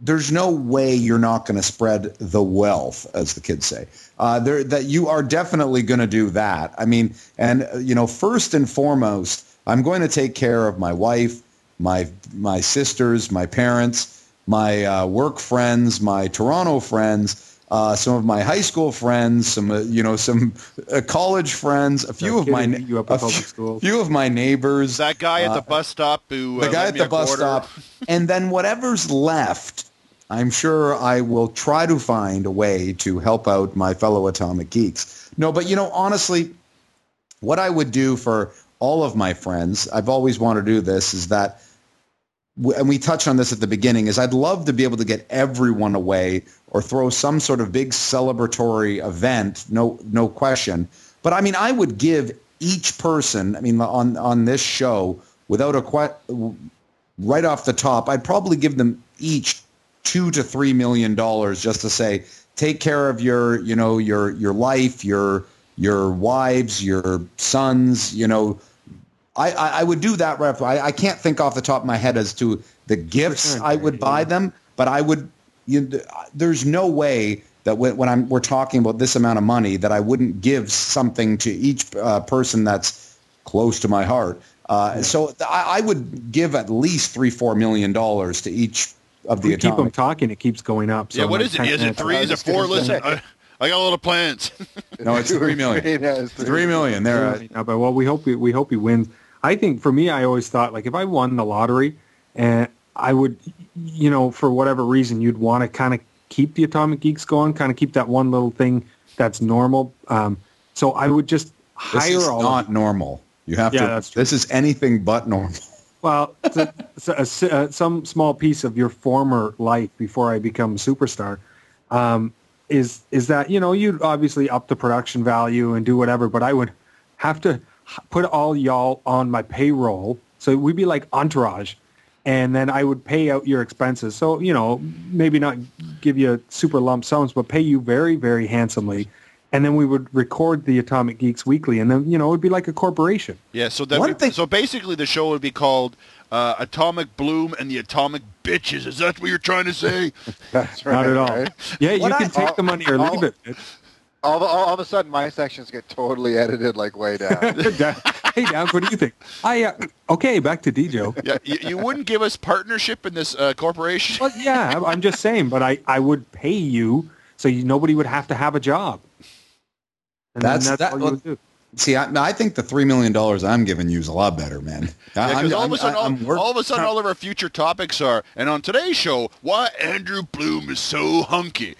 Speaker 5: there's no way you're not going to spread the wealth, as the kids say. Uh, there, that you are definitely going to do that. I mean, and uh, you know, first and foremost, I'm going to take care of my wife, my my sisters, my parents, my uh, work friends, my Toronto friends. Uh, some of my high school friends, some uh, you know, some uh, college friends, a few
Speaker 2: That
Speaker 5: of my
Speaker 2: who
Speaker 5: ne-
Speaker 2: beat you up
Speaker 5: a
Speaker 2: public
Speaker 5: few,
Speaker 2: school.
Speaker 5: few of my neighbors,
Speaker 4: That guy at
Speaker 5: Uh,
Speaker 4: the bus stop who
Speaker 5: the
Speaker 4: uh,
Speaker 5: guy at the bus
Speaker 4: quarter.
Speaker 5: stop, and then whatever's left, I'm sure I will try to find a way to help out my fellow atomic geeks. No, but you know, honestly, what I would do for all of my friends, I've always wanted to do this, is that, and we touched on this at the beginning, is I'd love to be able to get everyone away or throw some sort of big celebratory event, no, no question. But I mean, I would give each person, I mean, on on this show, without a right off the top, I'd probably give them each two to three million dollars just to say, take care of your, you know, your your life, your your wives, your sons, you know. I, I, I would do that right. I, I can't think off the top of my head as to the gifts
Speaker 2: Sure,
Speaker 5: I would buy
Speaker 2: yeah.
Speaker 5: them, but I would. You, there's no way that when, when I'm we're talking about this amount of money that I wouldn't give something to each uh, person that's close to my heart. Uh, So I, I would give at least three, four million dollars to each of the
Speaker 2: We keep them talking, it keeps going up. So
Speaker 4: Yeah, what
Speaker 2: like
Speaker 4: is it?
Speaker 2: 10
Speaker 4: Is it three? Is it four? Listen, [laughs] I, I got a lot of plans.
Speaker 5: No, it's three million. [laughs]
Speaker 3: Yeah, it's
Speaker 5: Three million. There. uh,
Speaker 2: Yeah, but well, we hope we, we hope he wins. I think for me, I always thought like if I won the lottery, and I would, you know, for whatever reason, you'd want to kind of keep the Atomic Geeks going, kind of keep that one little thing that's normal. Um, so I would just hire
Speaker 5: This
Speaker 2: hire
Speaker 5: is
Speaker 2: all.
Speaker 5: not normal. You have
Speaker 2: Yeah,
Speaker 5: to.
Speaker 2: that's true.
Speaker 5: This is anything but normal.
Speaker 2: Well, it's a, it's a- a- some small piece of your former life before I become a superstar um, is is that you know you'd obviously up the production value and do whatever, but I would have to put all y'all on my payroll So we'd be like entourage. And then I would pay out your expenses. So, you know, maybe not give you super lump sums, but pay you very, very handsomely. And then we would record the Atomic Geeks Weekly. And then, you know, it would be like a corporation.
Speaker 4: Yeah, so then
Speaker 5: One
Speaker 4: we,
Speaker 5: thing-
Speaker 4: so basically the show would be called uh, Atomic Bloom and the Atomic Bitches. Is that what you're trying to say? [laughs]
Speaker 3: That's right.
Speaker 2: Not at all.
Speaker 3: right?
Speaker 2: Yeah,
Speaker 5: What
Speaker 2: you
Speaker 5: I-
Speaker 2: can take
Speaker 3: all-
Speaker 2: the money or
Speaker 3: all-
Speaker 2: leave it.
Speaker 3: All, of- all, all of a sudden, my sections get totally edited like way down. [laughs]
Speaker 2: hey, Downs, what do you think? I uh, okay. Back to Djo.
Speaker 4: yeah, you, you wouldn't give us partnership in this uh, corporation?
Speaker 2: Well, yeah, I'm just saying, but I, I would pay you so you, nobody would have to have a job. And
Speaker 5: That's-
Speaker 2: then that's
Speaker 5: that-
Speaker 2: all you would do.
Speaker 5: See, I, I think the three million dollars I'm giving you is a lot better, man.
Speaker 4: Yeah,
Speaker 5: I'm-
Speaker 4: because all of
Speaker 5: I'm-
Speaker 4: a sudden, all,
Speaker 5: I'm work-
Speaker 4: all of a sudden, all of our future topics are, and on today's show, why Andrew Bloom is so hunky.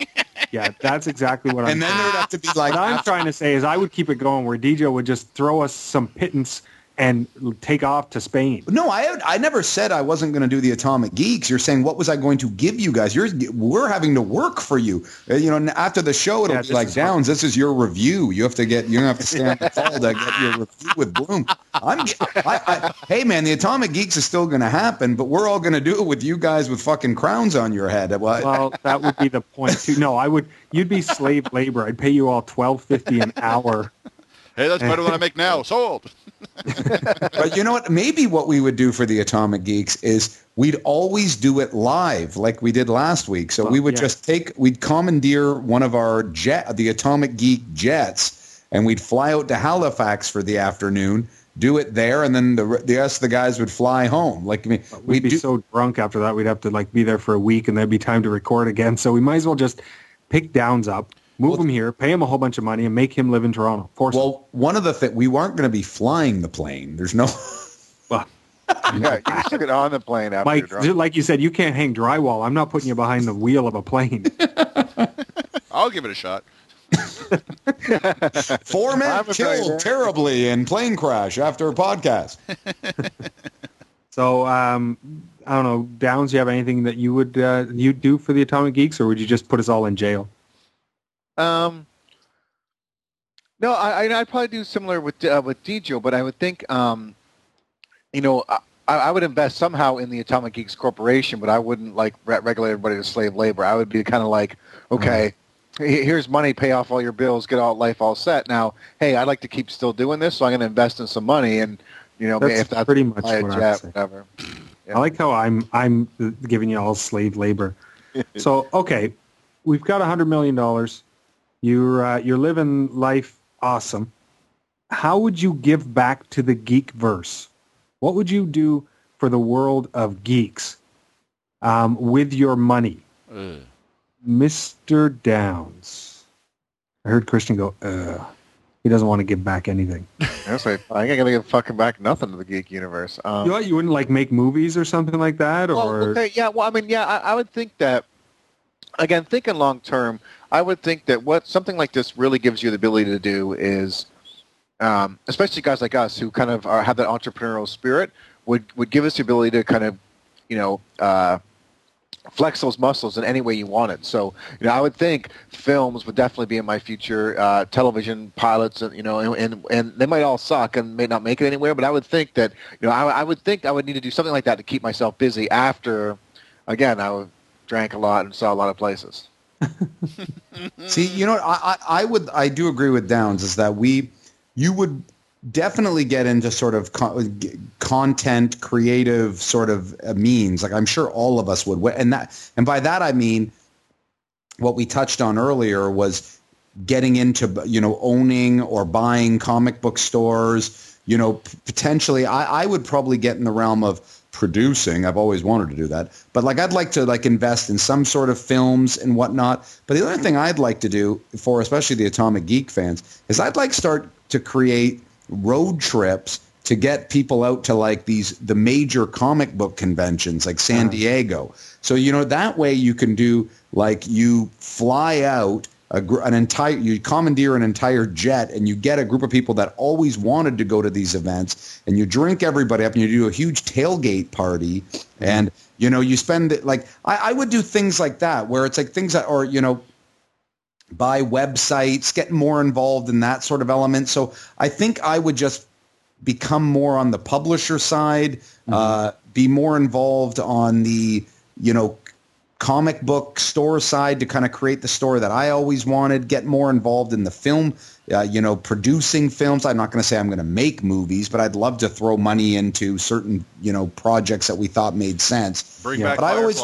Speaker 4: [laughs]
Speaker 2: Yeah, that's exactly what I'm.
Speaker 5: and then there'd have to be like
Speaker 2: what I'm trying to say is I would keep it going where DJ would just throw us some pittance and take off to Spain.
Speaker 5: No, I I never said I wasn't going to do the Atomic Geeks. You're saying what was I going to give you guys? You're we're having to work for you. Uh, You know, after the show, it'll
Speaker 2: Yeah,
Speaker 5: be like. Downs. This is your review. You have to get. You don't have to stand [laughs] the call to get your review with Bloom. I'm. I, I, hey man, the Atomic Geeks is still going to happen, but we're all going to do it with you guys with fucking crowns on your head. Well,
Speaker 2: Well, that would be the point too. No, I would. You'd be slave labor. I'd pay you all twelve fifty an hour.
Speaker 4: Hey, that's better than I make now. Sold. [laughs]
Speaker 5: but you know what? Maybe what we would do for the Atomic Geeks is we'd always do it live, like we did last week. So
Speaker 2: Well,
Speaker 5: we would
Speaker 2: yeah.
Speaker 5: just take, we'd commandeer one of our jet, the Atomic Geek jets, and we'd fly out to Halifax for the afternoon, do it there, and then the the rest of the guys would fly home. Like I mean,
Speaker 2: We'd
Speaker 5: we'd
Speaker 2: be
Speaker 5: do,
Speaker 2: so drunk after that. We'd have to like be there for a week, and there'd be time to record again. So we might as well just pick Downs up, move him here, pay him a whole bunch of money, and make him live in Toronto. Force him.
Speaker 5: well, one of the things we weren't going to be flying the plane. There's no. [laughs]
Speaker 2: Well,
Speaker 3: yeah, you took it on the plane after
Speaker 2: Mike,
Speaker 3: you're drunk.
Speaker 2: like you said, you can't hang drywall. I'm not putting you behind the wheel of a plane. [laughs]
Speaker 4: I'll give it a shot. [laughs]
Speaker 5: Four men killed terribly in plane crash after a podcast.
Speaker 2: So um, I don't know, Downs. You have anything that you would uh, you do for the Atomic Geeks, or would you just put us all in jail?
Speaker 3: Um, no, I, I- I'd probably do similar with uh, with Dijo, but I would think, um, you know, I, I would invest somehow in the Atomic Geeks Corporation, but I wouldn't like re- regulate everybody to slave labor. I would be kind of like, okay, he- here's money, pay off all your bills, get all life all set. Now, hey, I'd like to keep still doing this, so I'm going to invest in some money, and you know,
Speaker 2: That's
Speaker 3: if that's
Speaker 2: pretty much what I'd say.
Speaker 3: whatever. Yeah.
Speaker 2: I like how I'm I'm giving you all slave labor. [laughs] so okay, we've got a hundred million dollars. You're uh, you're living life awesome. How would you give back to the geek verse? What would you do for the world of geeks um, with your money,
Speaker 4: Ugh.
Speaker 2: Mister Downs? I heard Christian go. Ugh. He doesn't want to give back anything. [laughs]
Speaker 3: I was like, I ain't gonna give fucking back nothing to the geek universe. Um,
Speaker 2: You, know you wouldn't like make movies or something like that, or
Speaker 3: Well, okay, yeah. Well, I mean, yeah, I, I would think that. Again, thinking long term, I would think that what something like this really gives you the ability to do is, um, especially guys like us who kind of are, have that entrepreneurial spirit, would would give us the ability to kind of, you know, uh, flex those muscles in any way you wanted. So, you know, I would think films would definitely be in my future. Uh, television pilots, and you know, and, and and they might all suck and may not make it anywhere. But I would think that, you know, I, I would think I would need to do something like that to keep myself busy after. Again, I drank a lot and saw a lot of places. [laughs]
Speaker 5: See, you know, I, I, would, I do agree with Downs is that we, you would definitely get into sort of con- content, creative sort of uh, means. Like I'm sure all of us would, and that, and by that I mean, what we touched on earlier was getting into, you know, owning or buying comic book stores. You know, p- potentially, I, I would probably get in the realm of producing. I've always wanted to do that. But like I'd like to like invest in some sort of films and whatnot. But the other thing I'd like to do for especially the Atomic Geek fans is I'd like start to create road trips to get people out to like these the major comic book conventions like San uh-huh. Diego. So you know that way you can do like you fly out a, an entire you commandeer an entire jet and you get a group of people that always wanted to go to these events and you drink everybody up and you do a huge tailgate party and you know you spend it like I, I would do things like that where it's like things that or you know buy websites get more involved in that sort of element. So i think i would just become more on the publisher side, uh, be more involved on the, you know, comic book store side to kind of create the story that I always wanted, get more involved in the film, uh, you know, producing films. I'm not going to say I'm going to make movies, but I'd love to throw money into certain, you know, projects that we thought made sense.
Speaker 4: Bring
Speaker 2: Yeah,
Speaker 4: back
Speaker 5: but I always-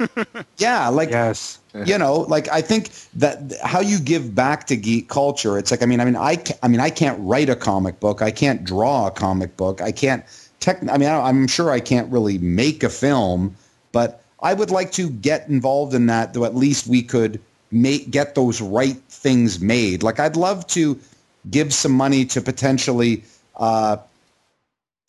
Speaker 5: [laughs] Yeah, like
Speaker 2: Yes.
Speaker 5: you know like i think that how you give back to geek culture it's like i mean i mean i ca- i mean i can't write a comic book i can't draw a comic book i can't tech i mean I, i'm sure i can't really make a film but i would like to get involved in that though at least we could make get those right things made like i'd love to give some money to potentially uh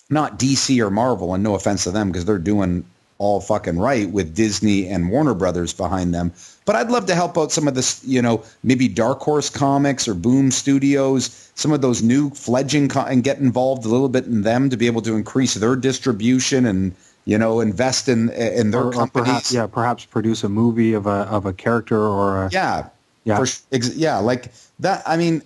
Speaker 5: not dc or marvel and no offense to them because they're doing all fucking right with Disney and Warner Brothers behind them. But I'd love to help out some of this, you know, maybe Dark Horse Comics or Boom Studios, some of those new fledging co- and get involved a little bit in them to be able to increase their distribution and you know invest in in their
Speaker 2: Or, or
Speaker 5: companies.
Speaker 2: perhaps, yeah, perhaps produce a movie of a of a character or a
Speaker 5: Yeah.
Speaker 2: Yeah.
Speaker 5: For, yeah, like that. I mean,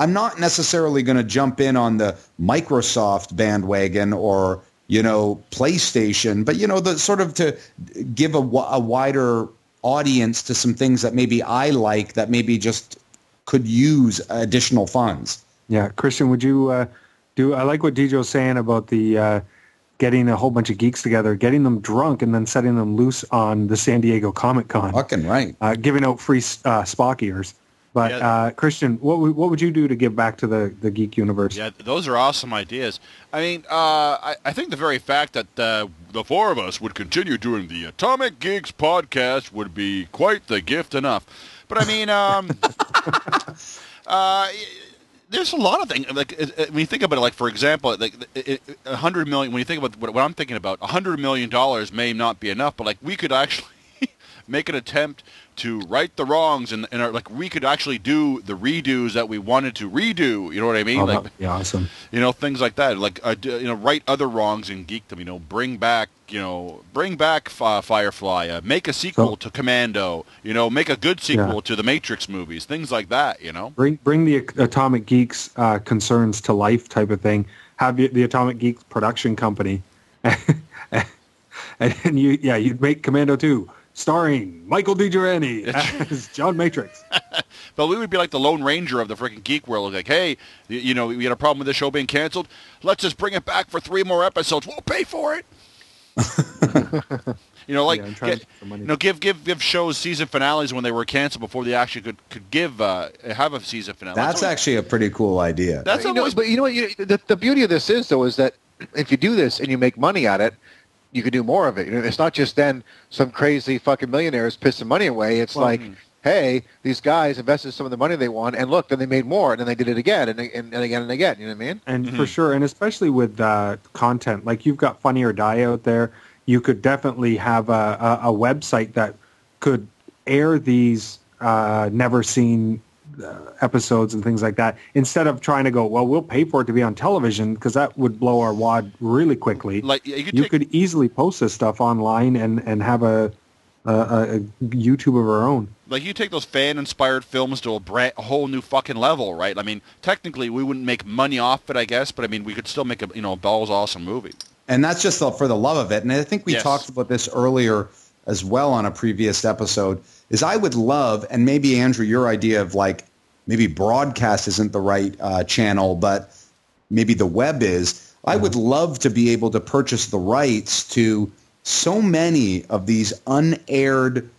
Speaker 5: I'm not necessarily going to jump in on the Microsoft bandwagon or, you know, PlayStation, but, you know, the sort of to give a, a wider audience to some things that maybe I like that maybe just could use additional funds.
Speaker 2: Yeah, Christian, would you uh, do? I like what DJ was saying about the uh, getting a whole bunch of geeks together, getting them drunk, and then setting them loose on the San Diego Comic Con,
Speaker 5: Fucking right.
Speaker 2: uh, giving out free uh, Spock ears. But
Speaker 4: Yeah.
Speaker 2: uh, Christian, what would, what would you do to give back to the, the geek universe?
Speaker 4: Yeah, those are awesome ideas. I mean, uh, I, I think the very fact that uh, the four of us would continue doing the Atomic Geeks podcast would be quite the gift enough. But I mean, um, [laughs] uh, there's a lot of things. Like when you think about it, like for example, like a hundred million. When you think about what, what I'm thinking about, a hundred million dollars may not be enough, but like we could actually make an attempt to right the wrongs, and, and our, like we could actually do the redos that we wanted to redo. You know what I mean?
Speaker 2: Oh,
Speaker 4: like
Speaker 2: awesome.
Speaker 4: you know things like that like uh, you know right other wrongs and geek them. you know bring back you know bring back Fi firefly uh, make a sequel
Speaker 2: So-
Speaker 4: to commando you know make a good sequel
Speaker 2: Yeah.
Speaker 4: to the matrix movies things like that you know
Speaker 2: Bring bring the Atomic Geeks uh, concerns to life, type of thing. Have you, the Atomic Geeks production company, [laughs] and you yeah you'd make Commando two, starring Michael DiGiovanni [laughs] as John Matrix. [laughs]
Speaker 4: but we would be like the lone ranger of the freaking geek world like hey you, you know we had a problem with the show being canceled let's just bring it back for three more episodes we'll pay for it [laughs] you know like
Speaker 2: Yeah, I'm trying to
Speaker 4: get-
Speaker 2: get some money.
Speaker 4: you know give give give shows season finales when they were canceled before they actually could could give uh have a season finale
Speaker 5: That's
Speaker 4: what-
Speaker 5: actually a pretty cool idea.
Speaker 4: that's
Speaker 3: you know,
Speaker 4: always
Speaker 3: but you know what? You, the, the beauty of this is though is that if you do this and you make money at it, you can do more of it. You know, it's not just then some crazy fucking millionaires pissing money away. It's
Speaker 2: Well,
Speaker 3: like, hey, these guys invested some of the money they won, and look, then they made more, and then they did it again and, and, and again and again. You know what I mean?
Speaker 2: and
Speaker 4: Mm-hmm.
Speaker 2: for sure, and especially with uh, content like you've got Funny or Die out there, you could definitely have a, a, a website that could air these uh, never seen uh, episodes and things like that instead of trying to go, well, we'll pay for it to be on television because that would blow our wad really quickly.
Speaker 4: like you could
Speaker 2: you
Speaker 4: take,
Speaker 2: could easily post this stuff online and, and have a, a, a YouTube of our own.
Speaker 4: like you take those fan inspired films to a, brand, a whole new fucking level, right? I mean, technically we wouldn't make money off it, I guess, but I mean we could still make a you know balls awesome movie.
Speaker 5: and that's just the, for the love of it. And I think we
Speaker 4: Yes.
Speaker 5: talked about this earlier as well on a previous episode. Is I would love, and maybe Andrew, your idea of like maybe broadcast isn't the right uh, channel, but maybe the web is. I would love to be able to purchase the rights to so many of these unaired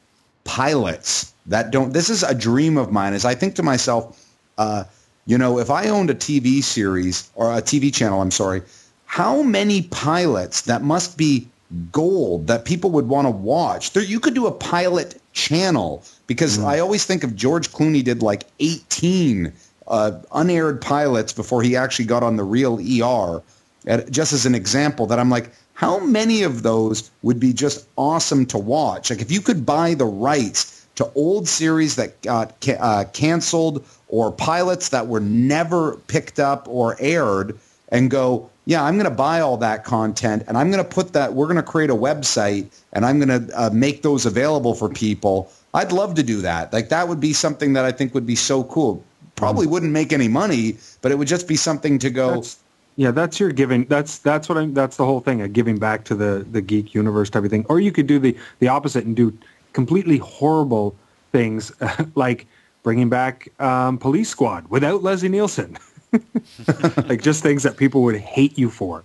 Speaker 5: pilots that don't. This is a dream of mine. Is I think to myself, uh, you know, if I owned a TV series or a TV channel, I'm sorry, how many pilots that must be gold that people would want to watch? There, you could do a pilot channel because I always think of George Clooney did like 18 uh, unaired pilots before he actually got on the real ER. And just as an example, that I'm like, how many of those would be just awesome to watch? Like if you could buy the rights to old series that got ca- uh, canceled or pilots that were never picked up or aired and go, yeah, I'm going to buy all that content and I'm going to put that, we're going to create a website and I'm going to uh, make those available for people. I'd love to do that. Like that would be something that I think would be so cool. Probably wouldn't make any money, but it would just be something to go,
Speaker 2: That's- Yeah, that's your giving. That's that's what I'm. That's the whole thing. A giving back to the the geek universe type of thing. Or you could do the the opposite and do completely horrible things [laughs] like bringing back um, Police Squad without Leslie Nielsen. [laughs] [laughs] like just things that people would hate you for.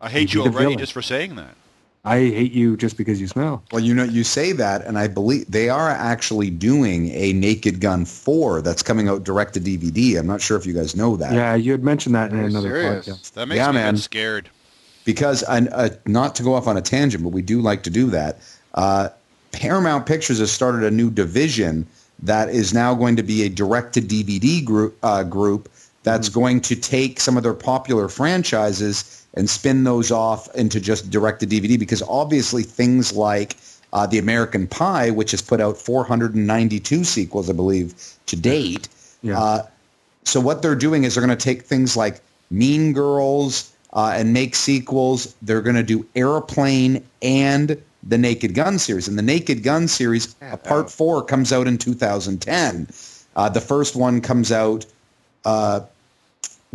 Speaker 4: I hate
Speaker 2: You'd
Speaker 4: you already
Speaker 2: villain.
Speaker 4: just for saying that.
Speaker 2: I hate you just because you smell.
Speaker 5: Well, you know, you say that, and I believe they are actually doing a Naked Gun 4 that's coming out direct to DVD. I'm not sure if you guys know that.
Speaker 2: Yeah, you had mentioned that in
Speaker 3: Are
Speaker 2: another
Speaker 3: serious?
Speaker 2: podcast.
Speaker 4: That makes
Speaker 5: Yeah,
Speaker 4: me
Speaker 5: man.
Speaker 4: scared.
Speaker 5: because and, uh, not to go off on a tangent, but we do like to do that. Uh, Paramount Pictures has started a new division that is now going to be a direct to DVD group uh, group that's going to take some of their popular franchises and spin those off into just direct to DVD because obviously things like uh, the American Pie, which has put out 492 sequels, I believe, to date.
Speaker 2: Yeah.
Speaker 5: Uh, so what they're doing is they're going to take things like Mean Girls uh, and make sequels. They're going to do Airplane and the Naked Gun series. And the Naked Gun series, uh, part four, comes out in 2010. Uh, the first one comes out uh,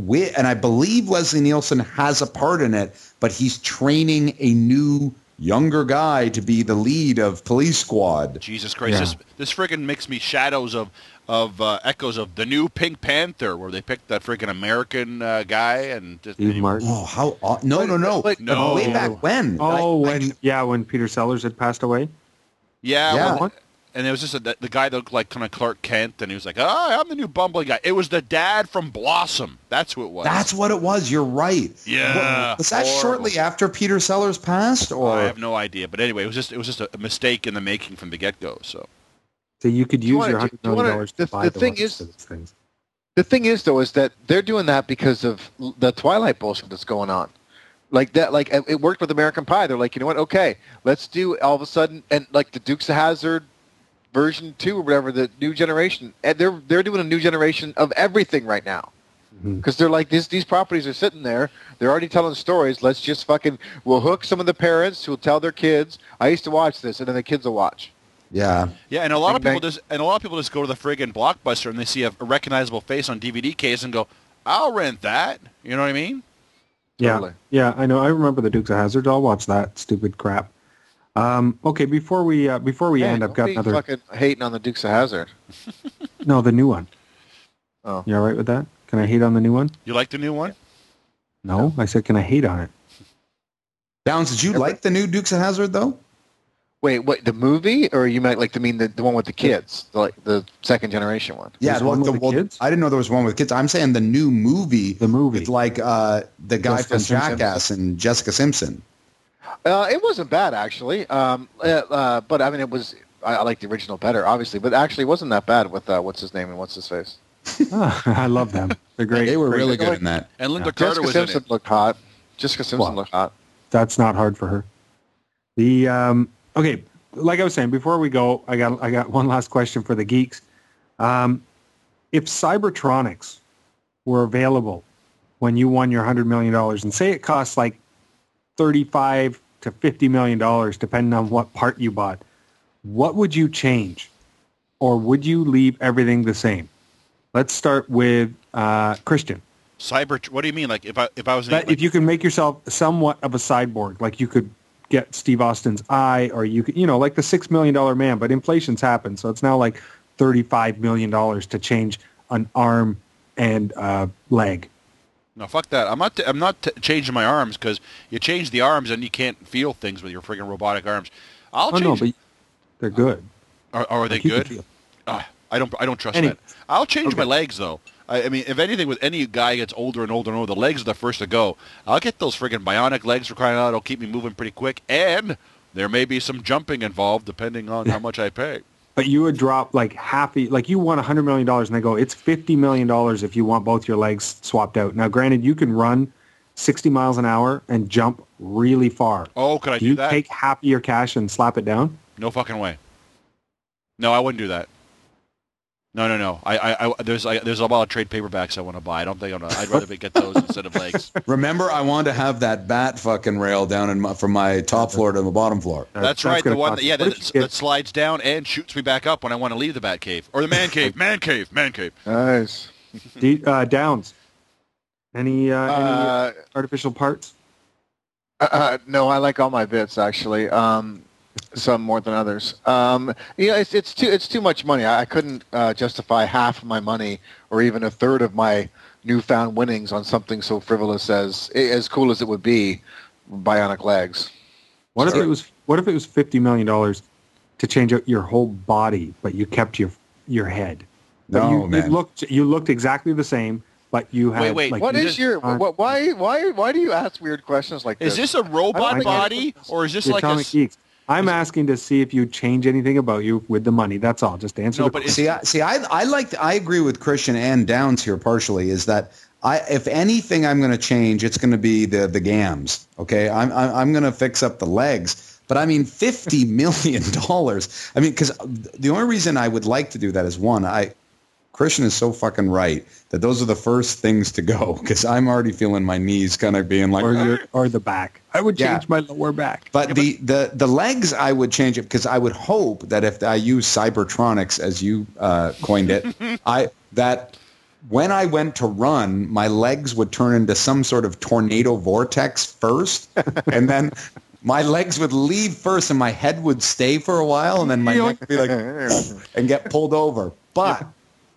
Speaker 5: with, and I believe Leslie Nielsen has a part in it, but he's training a new younger guy to be the lead of Police Squad.
Speaker 4: Jesus Christ,
Speaker 2: Yeah.
Speaker 4: this this friggin' makes me shadows of of uh, echoes of the new Pink Panther, where they picked that friggin' American uh, guy and just,
Speaker 2: Steve Martin.
Speaker 5: Oh, how? aw- no, no, no.
Speaker 3: Like-
Speaker 4: No.
Speaker 5: Way back when.
Speaker 2: Oh,
Speaker 5: I- I-
Speaker 2: when yeah, when Peter Sellers had passed away.
Speaker 4: yeah,
Speaker 5: Yeah.
Speaker 4: well, and it was just a, the, the guy that looked like kind of Clark Kent, and he was like, "Oh, I'm the new bumbling guy." It was the dad from Blossom. That's who it was.
Speaker 5: That's what it was. You're right.
Speaker 4: Yeah,
Speaker 5: What- was that
Speaker 4: horrible.
Speaker 5: shortly after Peter Sellers passed, or
Speaker 4: I have no idea, but anyway, it was just it was just a mistake in the making from the get go. So
Speaker 2: So you could
Speaker 3: Do you
Speaker 2: use
Speaker 3: wanna-
Speaker 2: your
Speaker 3: do-
Speaker 2: hundred
Speaker 3: you
Speaker 2: million
Speaker 3: wanna-
Speaker 2: dollars
Speaker 3: the-
Speaker 2: buy
Speaker 3: the thing
Speaker 2: rights
Speaker 3: is-
Speaker 2: to these things.
Speaker 3: The thing is, though, is that they're doing that because of the Twilight bullshit that's going on. Like that, like it it worked with American Pie. They're like, you know what? Okay, let's do all of a sudden, and like the Dukes of Hazzard version two or whatever, the new generation, and they're they're doing a new generation of everything right now.
Speaker 2: Mhm.
Speaker 3: Because they're like these these properties are sitting there. They're already telling stories. Let's just fucking we'll hook some of the parents who'll tell their kids. I used to watch this, and then the kids will watch.
Speaker 5: yeah?
Speaker 4: yeah, and a lot of
Speaker 3: Bing,
Speaker 4: people just and a lot of people just go to the friggin' blockbuster and they see a, a recognizable face on DVD case and go, "I'll rent that." You know what I mean?
Speaker 2: Yeah,
Speaker 3: Totally.
Speaker 2: yeah, I know. I remember the Dukes of Hazzard. I'll watch that stupid crap. Um, okay, before we uh, before we
Speaker 3: Hey,
Speaker 2: end, I've got
Speaker 3: be
Speaker 2: another.
Speaker 3: fucking hating on the Dukes of Hazzard. [laughs] [laughs]
Speaker 2: No, the new one.
Speaker 3: Oh.
Speaker 2: You all right with that? Can I hate on the new one?
Speaker 4: You like the new one?
Speaker 2: No, I said can I hate on it?
Speaker 5: Downs, did you like the new Dukes of Hazzard though?
Speaker 3: Wait, what? The movie, or you might like the mean the, the one with the kids, the, like the second generation one?
Speaker 5: Yeah,
Speaker 2: There's one
Speaker 5: well,
Speaker 2: with
Speaker 5: the-
Speaker 2: the
Speaker 5: well,
Speaker 2: kids?
Speaker 5: I didn't know there was one with kids. I'm saying the new movie.
Speaker 2: The movie.
Speaker 5: with like uh, the guy
Speaker 2: Jessica
Speaker 5: from
Speaker 2: Simpson.
Speaker 5: Jackass and Jessica Simpson.
Speaker 3: Uh, it wasn't bad actually, um, uh, uh, but I mean it was. I, I like the original better, obviously, but actually it wasn't that bad with uh, what's his name and what's his face.
Speaker 2: Ah, [laughs] I love them. They're great.
Speaker 5: They were
Speaker 2: great.
Speaker 5: really good in that.
Speaker 4: And Lynda
Speaker 2: Yeah.
Speaker 4: Carter
Speaker 3: Jessica
Speaker 4: was in
Speaker 3: Simpson
Speaker 4: it.
Speaker 3: looked hot. Jessica Simpson
Speaker 2: Well,
Speaker 3: looked hot.
Speaker 2: That's not hard for her. The um, okay, like I was saying before we go, I got I got one last question for the geeks. Um, if Cybertronics were available when you won your hundred million dollars, and say it costs like thirty-five to fifty million dollars, depending on what part you bought, what would you change, or would you leave everything the same? Let's start with uh, Christian.
Speaker 4: Cyber. What do you mean? Like if I if I was in, like,
Speaker 2: if you can make yourself somewhat of a cyborg, like you could get Steve Austin's eye, or you could, you know, like the six million dollar man. But inflation's happened, so it's now like thirty-five million dollars to change an arm and uh, leg.
Speaker 4: No fuck that. I'm not. T- I'm not t- changing my arms because you change the arms and you can't feel things with your friggin' robotic arms. I'll
Speaker 2: Oh no,
Speaker 4: change.
Speaker 2: but they're good.
Speaker 4: are, are they good? Ah, I don't. I don't trust
Speaker 2: Any-
Speaker 4: that. I'll change my legs though. I, I mean, if anything, with any guy gets older and older and older, the legs are the first to go. I'll get those friggin' bionic legs for crying out. It'll keep me moving pretty quick, and there may be some jumping involved depending on how [laughs] much I pay.
Speaker 2: But you would drop like half, like you a hundred million dollars, and they go, it's fifty million dollars if you want both your legs swapped out. Now, granted, you can run sixty miles an hour and jump really far.
Speaker 4: Oh, could I
Speaker 2: Do you
Speaker 4: that?
Speaker 2: take half of your cash and slap it down?
Speaker 4: No fucking way. No, I wouldn't do that. No, no, no. I, I, I there's, I, there's a lot of trade paperbacks I want to buy. I don't think I'm gonna. I'd rather get those [laughs] instead of legs.
Speaker 5: Remember, I wanted to have that bat fucking rail down in my, from my top floor to the bottom floor.
Speaker 4: That's, right. The one, that, yeah,
Speaker 2: What
Speaker 4: that,
Speaker 2: if you get-
Speaker 4: that slides down and shoots me back up when I want to leave the bat cave or the man cave. Man cave. Man cave.
Speaker 3: Nice. [laughs]
Speaker 2: D- uh, Downs. Any uh, any
Speaker 3: Uh,
Speaker 2: artificial parts?
Speaker 3: Uh, no, I like all my bits actually. Um, some more than others. Um, you know, it's it's too it's too much money. I, I couldn't uh, justify half of my money or even a third of my newfound winnings on something so frivolous as as cool as it would be, bionic legs.
Speaker 2: What if it was what if it was fifty million dollars to change out your whole body, but you kept your your head?
Speaker 5: No,
Speaker 2: you,
Speaker 5: man.
Speaker 2: You looked you looked exactly the same, but you had
Speaker 4: wait,
Speaker 2: like
Speaker 3: What
Speaker 2: you
Speaker 3: is
Speaker 2: just-
Speaker 3: your what, why why why do you ask weird questions like this?
Speaker 4: Is
Speaker 3: this?
Speaker 4: this a robot body or is this
Speaker 2: the
Speaker 4: like a?
Speaker 2: Geeks? I'm asking to see if you change anything about you with the money. That's all. Just answer
Speaker 4: No,
Speaker 2: the
Speaker 4: but
Speaker 2: question.
Speaker 5: See, I, see, I, I like, I agree with Christian and Downs here partially. Is that I, if anything, I'm going to change. It's going to be the the gams. Okay, I'm I'm, I'm going to fix up the legs. But I mean, fifty [laughs] million dollars. I mean, because the only reason I would like to do that is one, I Christian is so fucking right that those are the first things to go because I'm already feeling my knees kind of being like,
Speaker 2: or your or the back. I would
Speaker 5: Yeah.
Speaker 2: change my lower back.
Speaker 5: But the, the, the legs, I would change it because I would hope that if I use Cybertronics, as you uh, coined it, [laughs] I that when I went to run, my legs would turn into some sort of tornado vortex first, [laughs] and then my legs would leave first, and my head would stay for a while, and then my neck would be like [laughs] and get pulled over. But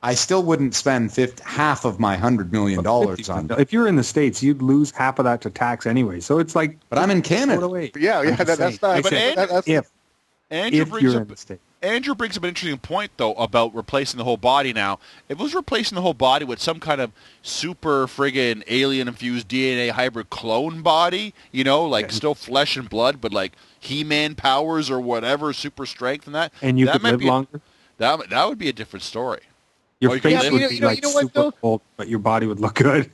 Speaker 5: I still wouldn't spend 50, half of my hundred million dollars on.
Speaker 2: If you're in the states, you'd lose half of that to tax anyway. So it's like
Speaker 5: But I'm in
Speaker 2: oh
Speaker 5: Canada.
Speaker 2: away.
Speaker 3: yeah, yeah, that, that's
Speaker 2: saying.
Speaker 3: not.
Speaker 2: I
Speaker 4: but
Speaker 2: said
Speaker 3: that- that's,
Speaker 2: if
Speaker 4: Andrew
Speaker 2: if
Speaker 4: brings
Speaker 2: you're
Speaker 4: up
Speaker 2: in the states.
Speaker 4: Andrew brings up an interesting point, though, about replacing the whole body now. If it was replacing the whole body with some kind of super friggin' alien-infused DNA hybrid clone body, you know, like
Speaker 2: Yeah.
Speaker 4: still flesh and blood, but like He-Man powers or whatever, super strength and that,
Speaker 2: and you
Speaker 4: that
Speaker 2: could
Speaker 4: might
Speaker 2: live
Speaker 4: be a-
Speaker 2: longer.
Speaker 4: that, that would be a different story.
Speaker 2: Your
Speaker 4: Oh,
Speaker 2: face
Speaker 4: live-
Speaker 2: would
Speaker 3: Yeah,
Speaker 2: be
Speaker 3: you know-
Speaker 2: like
Speaker 3: you know what,
Speaker 2: super
Speaker 3: though?
Speaker 2: old, but your body would look good.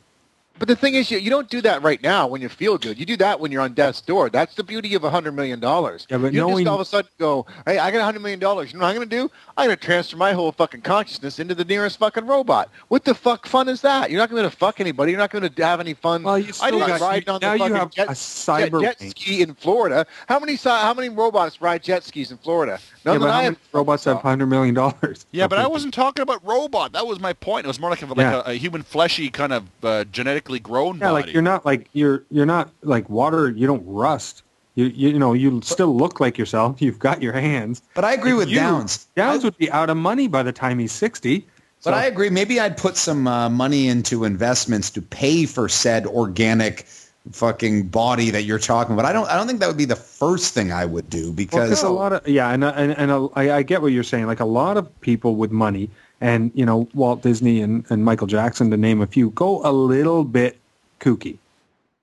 Speaker 3: But the thing is, you, you don't do that right now when you feel good. You do that when you're on death's door. That's the beauty of a hundred million dollars.
Speaker 2: Yeah, but
Speaker 3: you don't
Speaker 2: knowing-
Speaker 3: just all of a sudden go, "Hey, I got a hundred million dollars." You know what I'm going to do? I'm going to transfer my whole fucking consciousness into the nearest fucking robot. What the fuck fun is that? You're not going to fuck anybody. You're not going to have any fun.
Speaker 2: Well, you
Speaker 3: I
Speaker 2: still
Speaker 3: did
Speaker 2: got
Speaker 3: riding on
Speaker 2: now
Speaker 3: the
Speaker 2: you
Speaker 3: fucking
Speaker 2: have
Speaker 3: jet,
Speaker 2: a cyber
Speaker 3: jet
Speaker 2: range.
Speaker 3: ski in Florida. How many how many robots ride jet skis in Florida? None
Speaker 2: yeah,
Speaker 3: that
Speaker 2: but
Speaker 3: I
Speaker 2: how
Speaker 3: have.
Speaker 2: many robots have hundred million dollars?
Speaker 4: Yeah, but I wasn't talking about robot. That was my point. It was more like a, like
Speaker 2: Yeah.
Speaker 4: a, a human fleshy kind of uh, genetically grown
Speaker 2: Yeah,
Speaker 4: body.
Speaker 2: like you're not like you're you're not like water. You don't rust. You you, you know you still look like yourself. [laughs] You've got your hands.
Speaker 5: But I agree with
Speaker 2: You-
Speaker 5: Downs.
Speaker 2: Downs
Speaker 5: I-
Speaker 2: would be out of money by the time he's sixty.
Speaker 5: But
Speaker 2: So-
Speaker 5: I agree. Maybe I'd put some uh, money into investments to pay for said organic fucking body that you're talking about. I don't. I don't think that would be the first thing I would do
Speaker 2: Well,
Speaker 5: because
Speaker 2: 'cause a lot of yeah, and and and a, I, I get what you're saying. Like a lot of people with money, and you know Walt Disney and, and Michael Jackson to name a few, go a little bit kooky.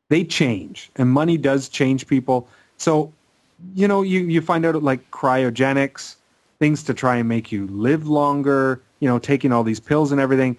Speaker 2: They change, and money does change people. So, you know, you you find out like cryogenics, things to try and make you live longer. You know, taking all these pills and everything.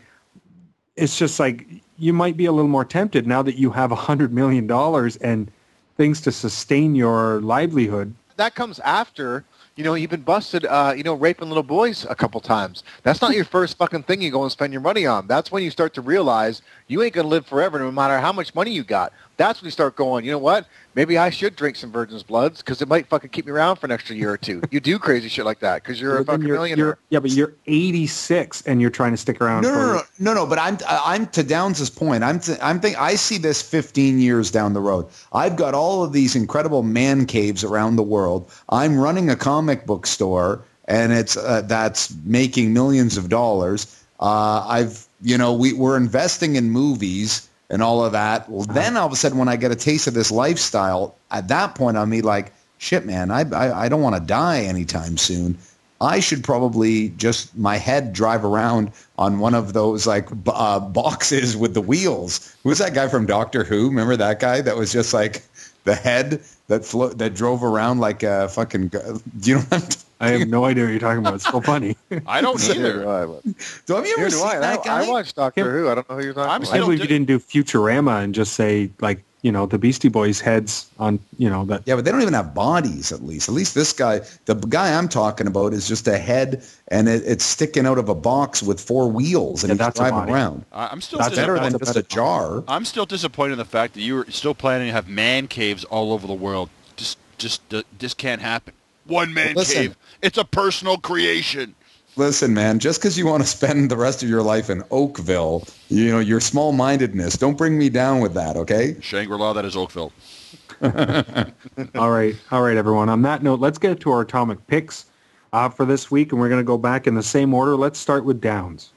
Speaker 2: It's just like you might be a little more tempted now that you have a hundred million dollars and things to sustain your livelihood
Speaker 3: that comes after you know you've been busted uh, you know raping little boys a couple times. That's not your first fucking thing you go and spend your money on. That's when you start to realize you ain't gonna live forever no matter how much money you got that's when you start going you know what maybe i should drink some virgin's bloods because it might fucking keep me around for an extra year or two you do crazy shit like that because you're a
Speaker 2: But then
Speaker 3: fucking
Speaker 2: you're-
Speaker 3: millionaire
Speaker 2: you're- yeah, but you're 86 and you're trying to stick around.
Speaker 5: no,
Speaker 2: for,
Speaker 5: no, no, no, no. But I'm I'm to Downs's point. I'm th- I'm think I see this 15 years down the road. I've got all of these incredible man caves around the world. I'm running a comic book store, and it's uh, that's making millions of dollars. Uh, I've you know we we're investing in movies and all of that. Well, then all of a sudden, when I get a taste of this lifestyle, at that point, I'm me like, shit, man, I I, I don't want to die anytime soon. I should probably just my head drive around on one of those like b- uh, boxes with the wheels. Who's that guy from Doctor Who? Remember that guy that was just like the head that flo- that drove around like a fucking. Do you know? What I'm
Speaker 2: I have no idea what you're talking about. It's so funny. [laughs]
Speaker 4: I don't
Speaker 3: Neither
Speaker 4: either.
Speaker 3: do I, but-
Speaker 5: do have you ever
Speaker 3: do
Speaker 5: seen
Speaker 3: I.
Speaker 5: that
Speaker 3: I,
Speaker 5: guy?
Speaker 3: I watched Doctor Who. I don't know who you're talking
Speaker 4: I'm
Speaker 3: about.
Speaker 2: I
Speaker 4: still
Speaker 2: believe you didn't do Futurama and just say like you know the Beastie Boys heads on you know that.
Speaker 5: Yeah, but they don't even have bodies. At least, at least this guy, the guy I'm talking about, is just a head, and it, it's sticking out of a box with four wheels, and
Speaker 2: Yeah,
Speaker 5: he's
Speaker 2: that's a
Speaker 5: driving
Speaker 2: body.
Speaker 5: around.
Speaker 4: I- I'm still
Speaker 2: That's
Speaker 5: Better than just a jar.
Speaker 4: I'm still disappointed in the fact that you're still planning to have man caves all over the world. Just, just, uh, this can't happen. One man
Speaker 5: Listen.
Speaker 4: cave. It's a personal creation.
Speaker 5: Listen, man, just because you want to spend the rest of your life in Oakville, you know, your small-mindedness, don't bring me down with that, okay?
Speaker 4: Shangri-La, that is Oakville. [laughs]
Speaker 2: all right, all right, everyone. On that note, let's get to our atomic picks uh, for this week, and we're going to go back in the same order. Let's start with Downs.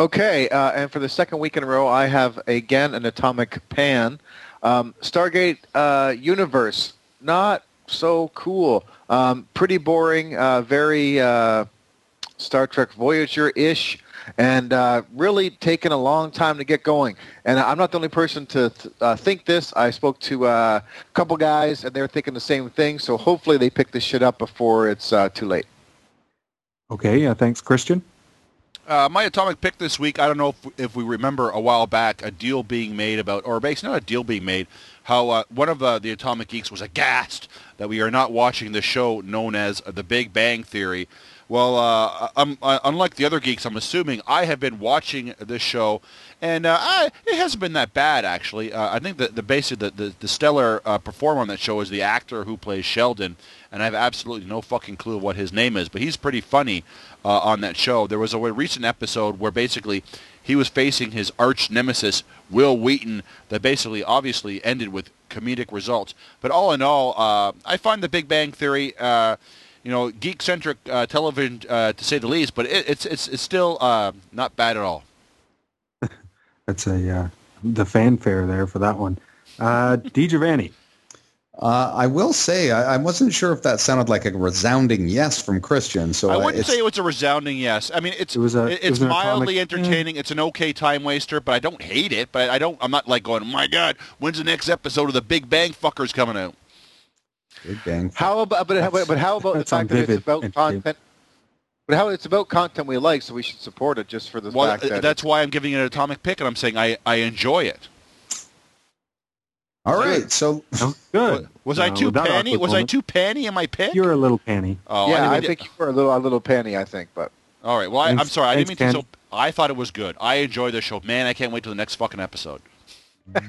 Speaker 3: Okay, uh, and for the second week in a row, I have again an atomic pan. Um, Stargate uh, Universe, not so cool. Um, pretty boring, uh, very uh, Star Trek Voyager-ish, and uh, really taken a long time to get going. And I'm not the only person to th- uh, think this. I spoke to uh, a couple guys, and they're thinking the same thing. So hopefully they pick this shit up before it's uh, too late.
Speaker 2: Okay, uh, thanks, Christian.
Speaker 4: Uh, my atomic pick this week. I don't know if, if we remember a while back a deal being made about, or basically not a deal being made, how uh, one of uh, the Atomic Geeks was aghast that we are not watching the show known as The Big Bang Theory. Well, uh, I'm, uh, unlike the other geeks, I'm assuming I have been watching this show, and uh, I, it hasn't been that bad actually. Uh, I think that the basic, the, the, the stellar uh, performer on that show is the actor who plays Sheldon, and I have absolutely no fucking clue what his name is, but he's pretty funny uh, on that show. There was a recent episode where basically he was facing his arch nemesis Wil Wheaton, that basically obviously ended with comedic results. But all in all, I find The Big Bang Theory you know, geek-centric uh, television uh, to say the least, but it, it's it's it's still uh, not bad at all. [laughs]
Speaker 2: That's a uh, the fanfare there for that one. Uh, Giovanni.
Speaker 5: Uh, I will say I, I, wasn't sure if that sounded like a resounding yes from Christian. So
Speaker 4: I wouldn't say it was a resounding yes. I mean, it's it was a, it's it was mildly entertaining. It's an okay time waster, but I don't hate it. But I don't. I'm not like going, my God, when's the next episode of The Big Bang Fuckers coming out?
Speaker 5: Big Bang.
Speaker 3: How about but, but how about the fact that it's about content? But how it's about content we like, so we should support it just for the
Speaker 4: well,
Speaker 3: fact that
Speaker 4: that's why I'm giving it an atomic pick, and I'm saying I, I enjoy it.
Speaker 5: All right, so
Speaker 2: oh, [laughs] good.
Speaker 4: Was, was I too panny? Was I too panny in my pick?
Speaker 2: You're a little panny.
Speaker 3: Oh, yeah, I, I think you were a little a little panny. I think, but
Speaker 4: all right. Well, I, am sorry. I didn't mean to. So I thought it was good. I enjoyed the show. Man, I can't wait till the next fucking episode.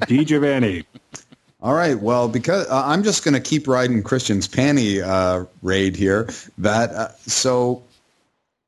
Speaker 2: D. Giovanni. [laughs]
Speaker 5: All right. Well, because uh, I'm just going to keep riding Christian's panty uh, raid here. That uh, so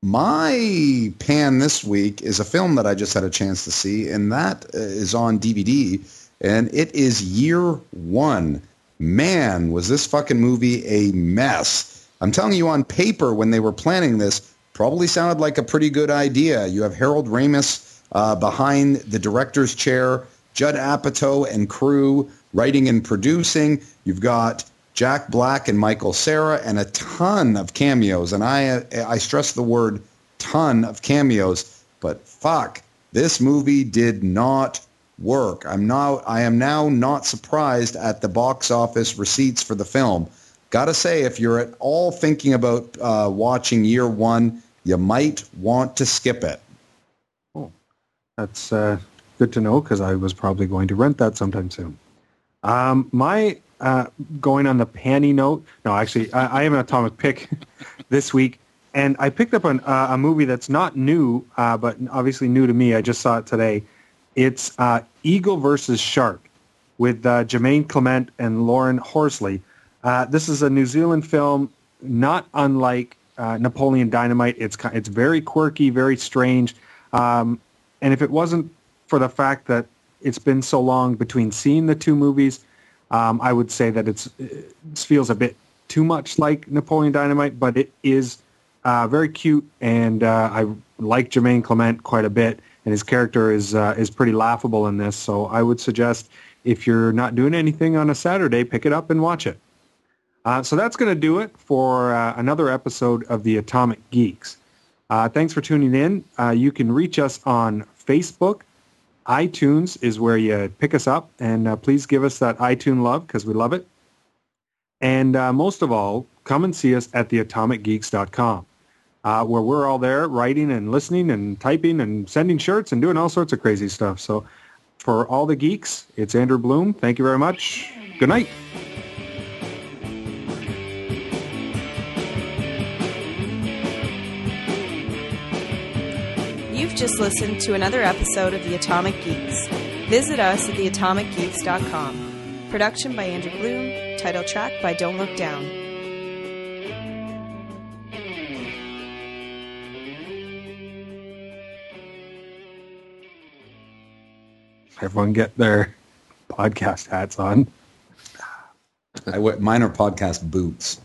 Speaker 5: my pan this week is a film that I just had a chance to see, and that uh, on DVD, and it is Year One. Man, was this fucking movie a mess? I'm telling you, on paper, when they were planning this, probably sounded like a pretty good idea. You have Harold Ramis uh, behind the director's chair, Judd Apatow and crew writing and producing. You've got Jack Black and Michael Cera and a ton of cameos. And I, I stress the word ton of cameos, but fuck, this movie did not work. I'm now, I am now not surprised at the box office receipts for the film. Gotta say, if you're at all thinking about uh, watching Year One, you might want to skip it.
Speaker 2: Oh, that's uh, good to know because I was probably going to rent that sometime soon. Um, my uh, going on the panty note. No, actually, I, I am an atomic pick [laughs] this week, and I picked up an, uh, a movie that's not new, uh, but obviously new to me. I just saw it today. It's uh, Eagle versus Shark with uh, Jermaine Clement and Lauren Horsley. Uh, this is a New Zealand film, not unlike Napoleon Dynamite. It's it's very quirky, very strange, um, and if it wasn't for the fact that it's been so long between seeing the two movies. Um, I would say that it's it feels a bit too much like Napoleon Dynamite, but it is uh, very cute, and uh, I like Jermaine Clement quite a bit, and his character is uh, is pretty laughable in this. So I would suggest if you're not doing anything on a Saturday, pick it up and watch it. Uh, so that's going to do it for uh, another episode of the Atomic Geeks. Uh, thanks for tuning in. you can reach us on Facebook iTunes is where you pick us up, and uh, please give us that iTunes love because we love it. And uh, most of all, come and see us at theatomicgeeks.com, uh, where we're all there writing and listening and typing and sending shirts and doing all sorts of crazy stuff. So for all the geeks, it's Andrew Bloom. Thank you very much. Good night.
Speaker 1: You've just listened to another episode of The Atomic Geeks. Visit us at theatomicgeeks.com. Production by Andrew Bloom. Title track by Don't Look Down.
Speaker 2: Everyone get their podcast hats on.
Speaker 5: I wear, mine are podcast boots.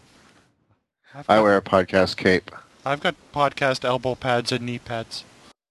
Speaker 3: I wear a podcast cape.
Speaker 4: I've got podcast elbow pads and knee pads.